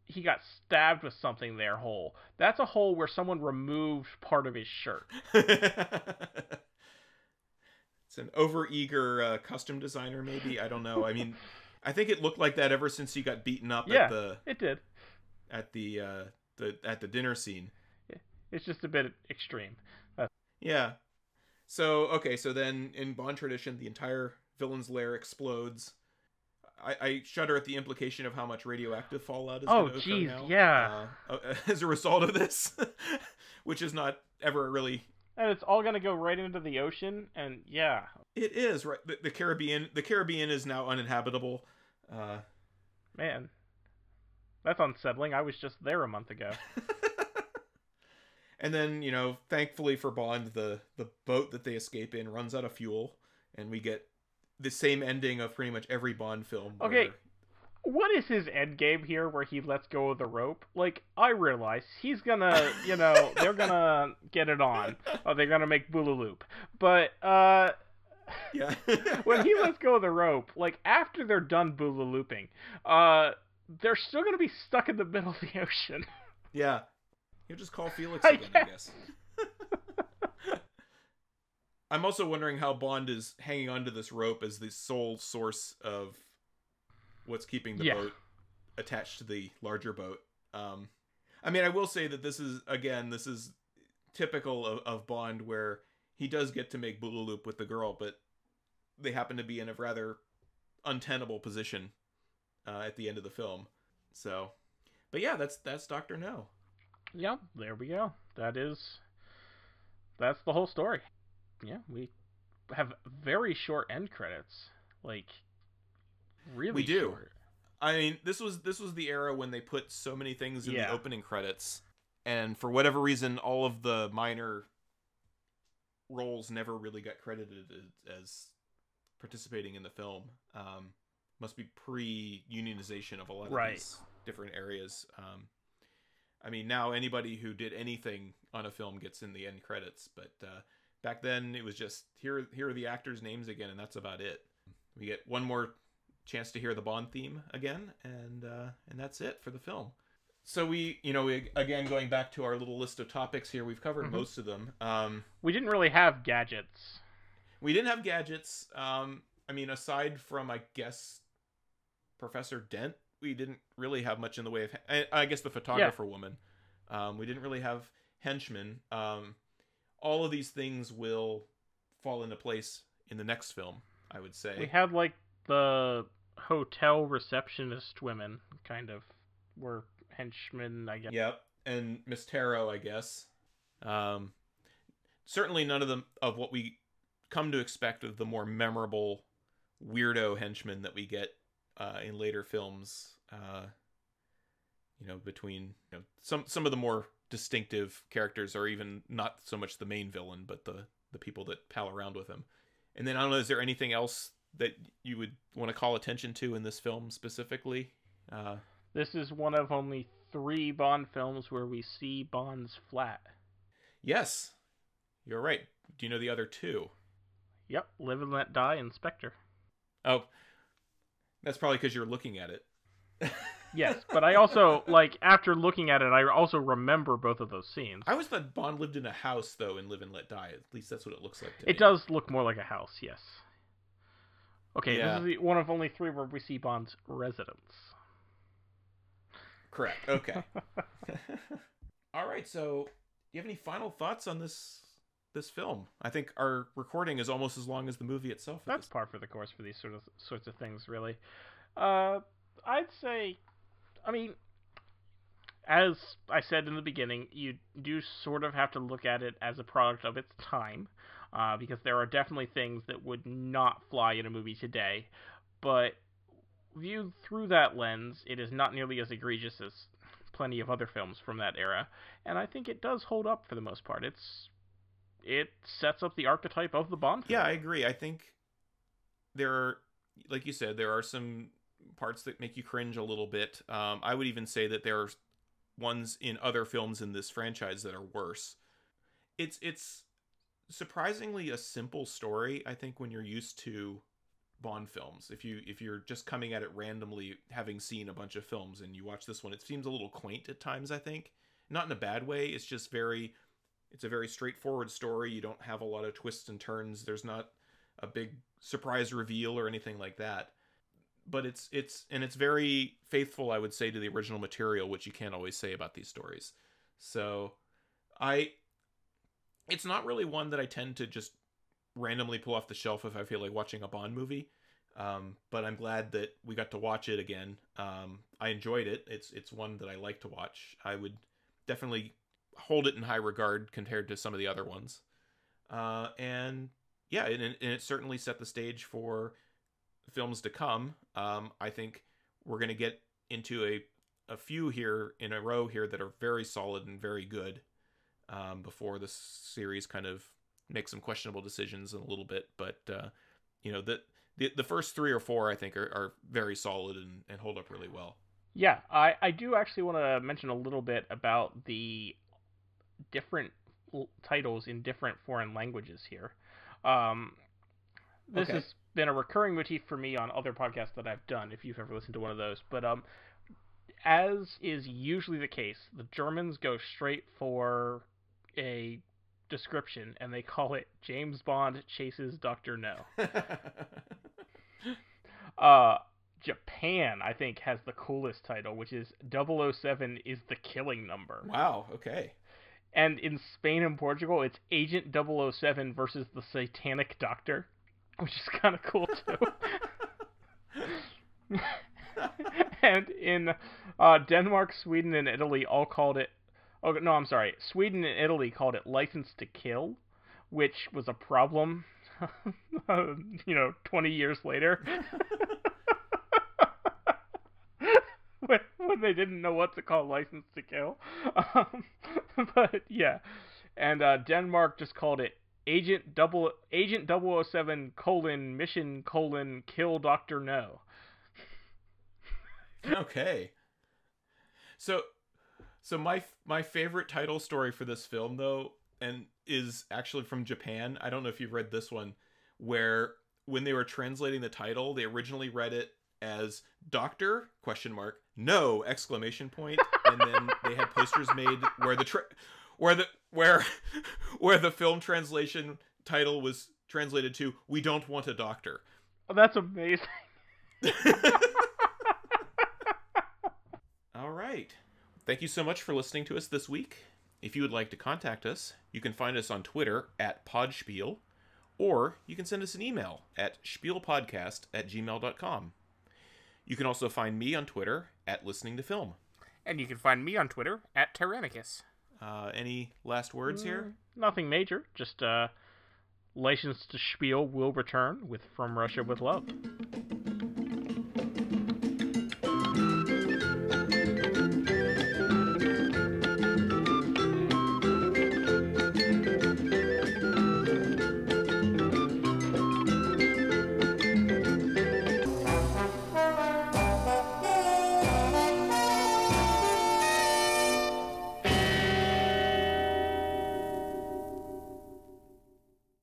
he got stabbed with something there hole. That's a hole where someone removed part of his shirt. it's an overeager uh, custom designer maybe, I don't know. I mean, I think it looked like that ever since he got beaten up Yeah. at the It did. at the uh the at the dinner scene. It's just a bit extreme. Yeah. So okay, so then in Bond tradition, the entire villain's lair explodes. I, I shudder at the implication of how much radioactive fallout is. Oh, jeez, yeah. Uh, uh, as a result of this, which is not ever really. And it's all gonna go right into the ocean, and yeah. It is right. The, the Caribbean. The Caribbean is now uninhabitable. Uh, Man. That's unsettling. I was just there a month ago. and then you know, thankfully for Bond, the the boat that they escape in runs out of fuel, and we get the same ending of pretty much every Bond film. Okay, where- What is his end game here where he lets go of the rope? Like, I realize he's gonna, you know, they're gonna get it on. Or they're gonna make Boolaloop. But, uh, Yeah. when he lets go of the rope, like, after they're done Boolalooping, uh, they're still gonna be stuck in the middle of the ocean. yeah. He'll just call Felix again, I guess. I'm also wondering how Bond is hanging onto this rope as the sole source of what's keeping the Yeah. boat attached to the larger boat. Um, I mean, I will say that this is again, this is typical of, of Bond, where he does get to make Boolaloop with the girl, but they happen to be in a rather untenable position uh, at the end of the film. So, but yeah, that's that's Doctor No. Yeah, there we go. That is, that's the whole story. Yeah, we have very short end credits. Like, really We do. short. I mean, this was this was the era when they put so many things in Yeah. the opening credits, and for whatever reason, all of the minor roles never really got credited as, participating in the film. Um, must be pre-unionization of a lot of Right. these different areas. Um, I mean, now anybody who did anything on a film gets in the end credits, but uh, back then it was just here. Here are the actors' names again, and that's about it. We get one more chance to hear the Bond theme again, and uh, and that's it for the film. So we, you know, we, again going back to our little list of topics here, we've covered Mhm. most of them. Um, We didn't really have gadgets. we didn't have gadgets. Um, I mean, aside from I guess Professor Dent, we didn't really have much in the way of. I, I guess the photographer woman. Um, we didn't really have henchmen. Um, all of these things will fall into place in the next film. I would say. We had like the hotel receptionist women, kind of, were henchmen, I guess. Yep, and Miss Taro, I guess. Um, certainly none of them of what we come to expect of the more memorable weirdo henchmen that we get uh, in later films. Uh, you know, between you know, some some of the more distinctive characters are even not so much the main villain, but the the people that pal around with him. And then I don't know, is there anything else that you would want to call attention to in this film specifically? Uh, This is one of only three Bond films where we see Bond's flat. yes, you're right. Do you know the other two? Yep, Live and Let Die and Spectre. Oh, that's probably because you're looking at it. Yes, but I also like after looking at it, I also remember both of those scenes. I always thought Bond lived in a house though, and Live and Let Die. At least that's what it looks like. To It me. does look more like a house, yes. Okay, Yeah. this is the, one of only three where we see Bond's residence. Correct. Okay. All right. So, do you have any final thoughts on this this film? I think our recording is almost as long as the movie itself. at That's this- par for the course for these sort of sorts of things, really. Uh, I'd say, I mean, as I said in the beginning, you do sort of have to look at it as a product of its time, uh, because there are definitely things that would not fly in a movie today. But viewed through that lens, it is not nearly as egregious as plenty of other films from that era, and I think it does hold up for the most part. It's it sets up the archetype of the Bond. Film. Yeah, I agree. I think there are, like you said, there are some parts that make you cringe a little bit. Um, I would even say that there are ones in other films in this franchise that are worse. It's it's surprisingly a simple story. I think when you're used to Bond films, if you if you're just coming at it randomly, having seen a bunch of films, and you watch this one, it seems a little quaint at times. I think not in a bad way. It's just very it's a very straightforward story. You don't have a lot of twists and turns. There's not a big surprise reveal or anything like that. But it's it's and it's very faithful, I would say, to the original material, which you can't always say about these stories. So I it's not really one that I tend to just randomly pull off the shelf if I feel like watching a Bond movie. Um, but I'm glad that we got to watch it again. Um, I enjoyed it. It's it's one that I like to watch. I would definitely hold it in high regard compared to some of the other ones. Uh, and yeah, and, and it certainly set the stage for films to come. Um, I think we're going to get into a a few here in a row here that are very solid and very good um, before the series kind of makes some questionable decisions in a little bit. But uh, you know the, the the first three or four I think are, are very solid and, and hold up really well. Yeah, I, I do actually want to mention a little bit about the different titles in different foreign languages here. Um, this Okay. has been a recurring motif for me on other podcasts that I've done, if you've ever listened to one of those. But um, as is usually the case, the Germans go straight for a description and they call it James Bond chases Dr. No. Uh, Japan, I think, has the coolest title, which is 007 is the killing number. wow. Okay. And in Spain and Portugal, it's Agent 007 versus the Satanic Doctor, which is kind of cool too. and in uh, Denmark, Sweden, and Italy all called it. Oh no, I'm sorry. Sweden and Italy called it License to Kill, which was a problem. you know, 20 years later. when, when they didn't know what to call License to Kill. Um, but yeah, and uh, Denmark just called it Agent Double Agent 007 colon Mission colon Kill Doctor No. okay. So so my my favorite title story for this film though and is actually from Japan. I don't know if you've read this one where when they were translating the title, they originally read it as Doctor question mark no exclamation point and then they had posters made where the tra- where the where where the film translation title was translated to we don't want a doctor. Oh, that's amazing. All right. Thank you so much for listening to us this week. If you would like to contact us, you can find us on Twitter at Podspiel, or you can send us an email at spielpodcast at gmail.com. You can also find me on Twitter at Listening to Film. And you can find me on Twitter at Tyrannicus. Uh, any last words here? Nothing major, just uh, License to Spiel will return with From Russia with Love.